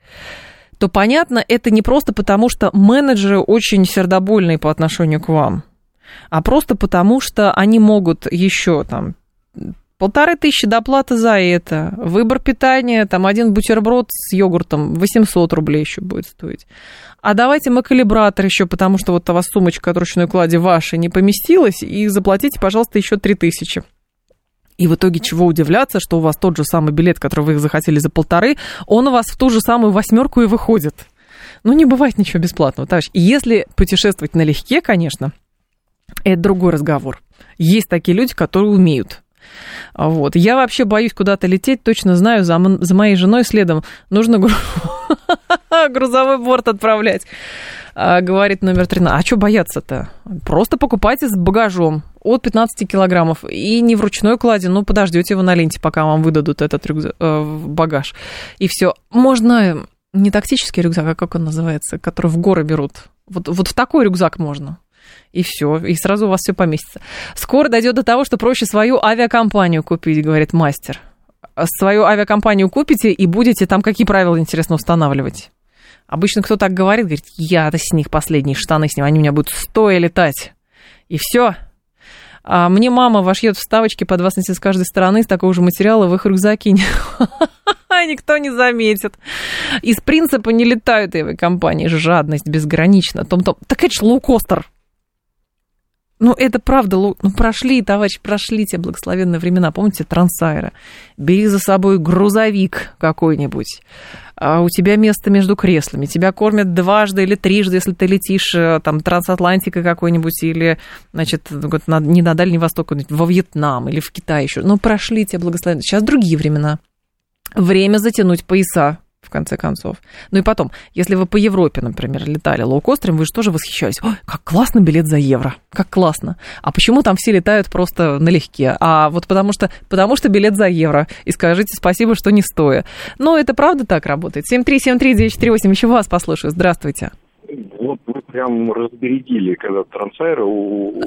то понятно, это не просто потому, что менеджеры очень сердобольные по отношению к вам, а просто потому, что они могут еще там полторы тысячи доплаты за это, выбор питания, там один бутерброд с йогуртом 800 рублей еще будет стоить. А давайте мы калибратор еще, потому что вот у вас сумочка от ручной клади ваша не поместилась, и заплатите, пожалуйста, еще 3000. И в итоге чего удивляться, что у вас тот же самый билет, который вы захотели за полторы, он у вас в ту же самую восьмерку и выходит. Ну, не бывает ничего бесплатного, товарищ. И если путешествовать налегке, конечно, это другой разговор. Есть такие люди, которые умеют. Вот. Я вообще боюсь куда-то лететь, точно знаю, за, за моей женой следом нужно <laughs> грузовой борт отправлять. А, говорит номер 13. А что бояться-то? Просто покупайте с багажом от 15 килограммов. И не в ручной кладе, ну, подождете его на ленте, пока вам выдадут этот рюкзак, э, багаж. И все. Можно не тактический рюкзак, а как он называется, который в горы берут. Вот, вот в такой рюкзак можно и все, и сразу у вас все поместится. Скоро дойдет до того, что проще свою авиакомпанию купить, говорит мастер. Свою авиакомпанию купите и будете там какие правила, интересно, устанавливать? Обычно кто так говорит, говорит, я с них последние штаны сниму, они у меня будут стоя летать. И все. А мне мама вошьет вставочки под вас с каждой стороны из такого же материала в их рюкзаки. <laughs> Никто не заметит. Из принципа не летают авиакомпании. Жадность безгранична. Том-том. Так это же лоукостер. Ну, это правда, ну, прошли, товарищ, прошли те благословенные времена. Помните, трансайра? Бери за собой грузовик какой-нибудь. А у тебя место между креслами. Тебя кормят дважды или трижды, если ты летишь э, там трансатлантика какой-нибудь или, значит, не на Дальний Восток, во Вьетнам или в Китай еще. Ну, прошли те благословенные. Сейчас другие времена. Время затянуть пояса в конце концов. Ну и потом, если вы по Европе, например, летали лоукостером, вы же тоже восхищались. Ой, как классно билет за евро, как классно. А почему там все летают просто налегке? А вот потому что, потому что билет за евро. И скажите спасибо, что не стоя. Но это правда так работает. 7373948, еще вас послушаю. Здравствуйте. Вот прям разбередили, когда трансайра у...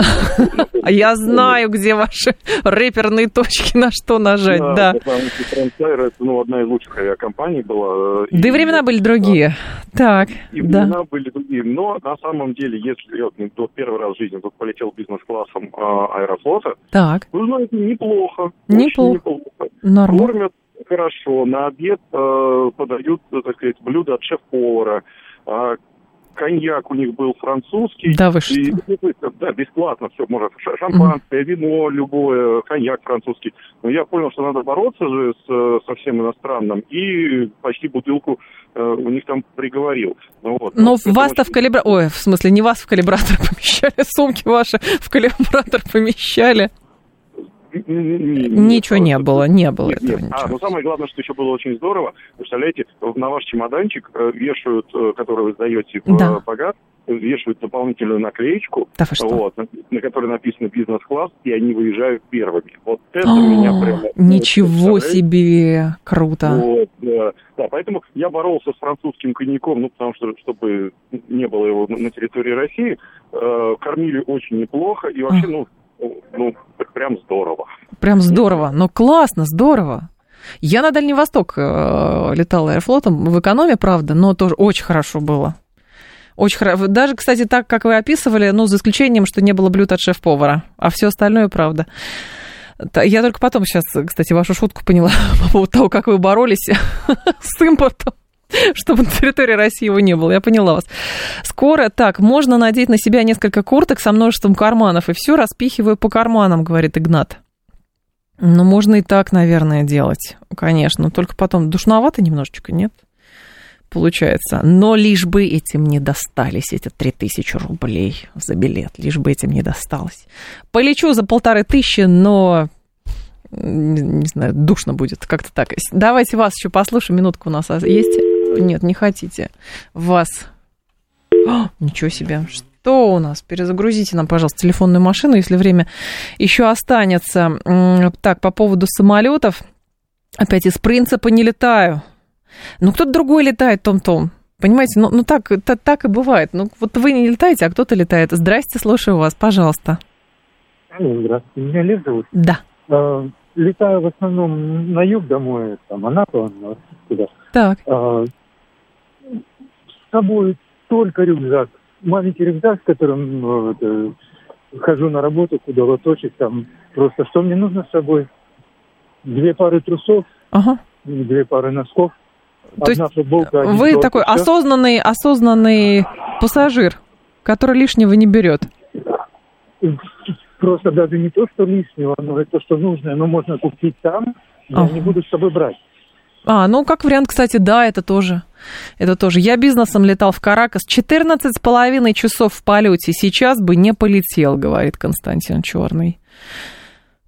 А <laughs> я знаю, где ваши рэперные точки, на что нажать, да. Потому что это ну, одна из лучших авиакомпаний была. Да и времена были другие. Так, И времена были другие. Но на самом деле, если я первый раз в жизни тут полетел бизнес-классом а, Аэрофлота, так. вы знаете, неплохо. Неплохо. Нормально. Кормят хорошо. На обед э, подают, так сказать, блюда от шеф-повара коньяк у них был французский. Да, вы что? И, да, бесплатно все, может, шампанское, mm. вино любое, коньяк французский. Но я понял, что надо бороться же с, со всем иностранным, и почти бутылку э, у них там приговорил. Ну, вот, Но вот, вас-то в калибратор... Ой, в смысле, не вас в калибратор <laughs> помещали, сумки ваши в калибратор помещали. Ничего не было, не было нет, этого нет. А, но самое главное, что еще было очень здорово, представляете, на ваш чемоданчик вешают, который вы сдаете в да. багаж, вешают дополнительную наклеечку, да вот, на, на которой написано бизнес-класс, и они выезжают первыми. Вот это А-а-а, меня прямо... Ничего себе! Круто! Вот, да. да, поэтому я боролся с французским коньяком, ну, потому что, чтобы не было его на территории России, э, кормили очень неплохо, и вообще, ну, ну, прям здорово. Прям здорово. Ну, классно, здорово. Я на Дальний Восток э, летала аэрофлотом в экономе, правда, но тоже очень хорошо было. Очень хорошо. Даже, кстати, так, как вы описывали, ну, за исключением, что не было блюд от шеф-повара, а все остальное правда. Я только потом сейчас, кстати, вашу шутку поняла <laughs> по поводу того, как вы боролись <laughs> с импортом. <laughs> чтобы на территории России его не было. Я поняла вас. Скоро, так, можно надеть на себя несколько курток со множеством карманов, и все распихиваю по карманам, говорит Игнат. Ну, можно и так, наверное, делать, конечно. Только потом душновато немножечко, нет? получается. Но лишь бы этим не достались эти 3000 рублей за билет, лишь бы этим не досталось. Полечу за полторы тысячи, но не знаю, душно будет, как-то так. Давайте вас еще послушаем, минутку у нас есть? Нет, не хотите. Вас. О, ничего себе. Что у нас? Перезагрузите нам, пожалуйста, телефонную машину, если время еще останется. Так, по поводу самолетов. Опять из принципа не летаю. Ну, кто-то другой летает, Том-Том. Понимаете, ну, ну так, так, так и бывает. Ну, вот вы не летаете, а кто-то летает. Здрасте, слушаю вас, пожалуйста. Здравствуйте. Меня Лев зовут? Да. А, летаю в основном на юг домой, там, Анапа, туда. Так. А, собой только рюкзак. Маленький рюкзак, с которым ну, это, хожу на работу, куда лоточек, там, просто что мне нужно с собой? Две пары трусов, ага. две пары носков, то одна футболка, один Вы шорт, такой и всё. осознанный, осознанный пассажир, который лишнего не берет. Просто даже не то, что лишнего, но это то, что нужно, но можно купить там, я Ага. не буду с собой брать. А, ну, как вариант, кстати, да, это тоже. Это тоже. Я бизнесом летал в Каракас. 14 с половиной часов в полете. Сейчас бы не полетел, говорит Константин Черный.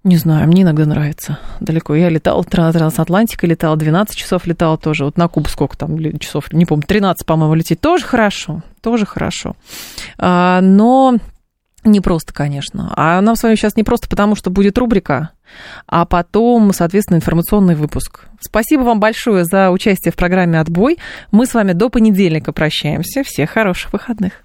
Не знаю, мне иногда нравится далеко. Я летал, тра- трансатлантика летал, 12 часов летал тоже. Вот на Кубу сколько там часов, не помню, 13, по-моему, лететь. Тоже хорошо, тоже хорошо. А, но не просто, конечно. А нам с вами сейчас не просто потому, что будет рубрика, а потом, соответственно, информационный выпуск. Спасибо вам большое за участие в программе «Отбой». Мы с вами до понедельника прощаемся. Всех хороших выходных.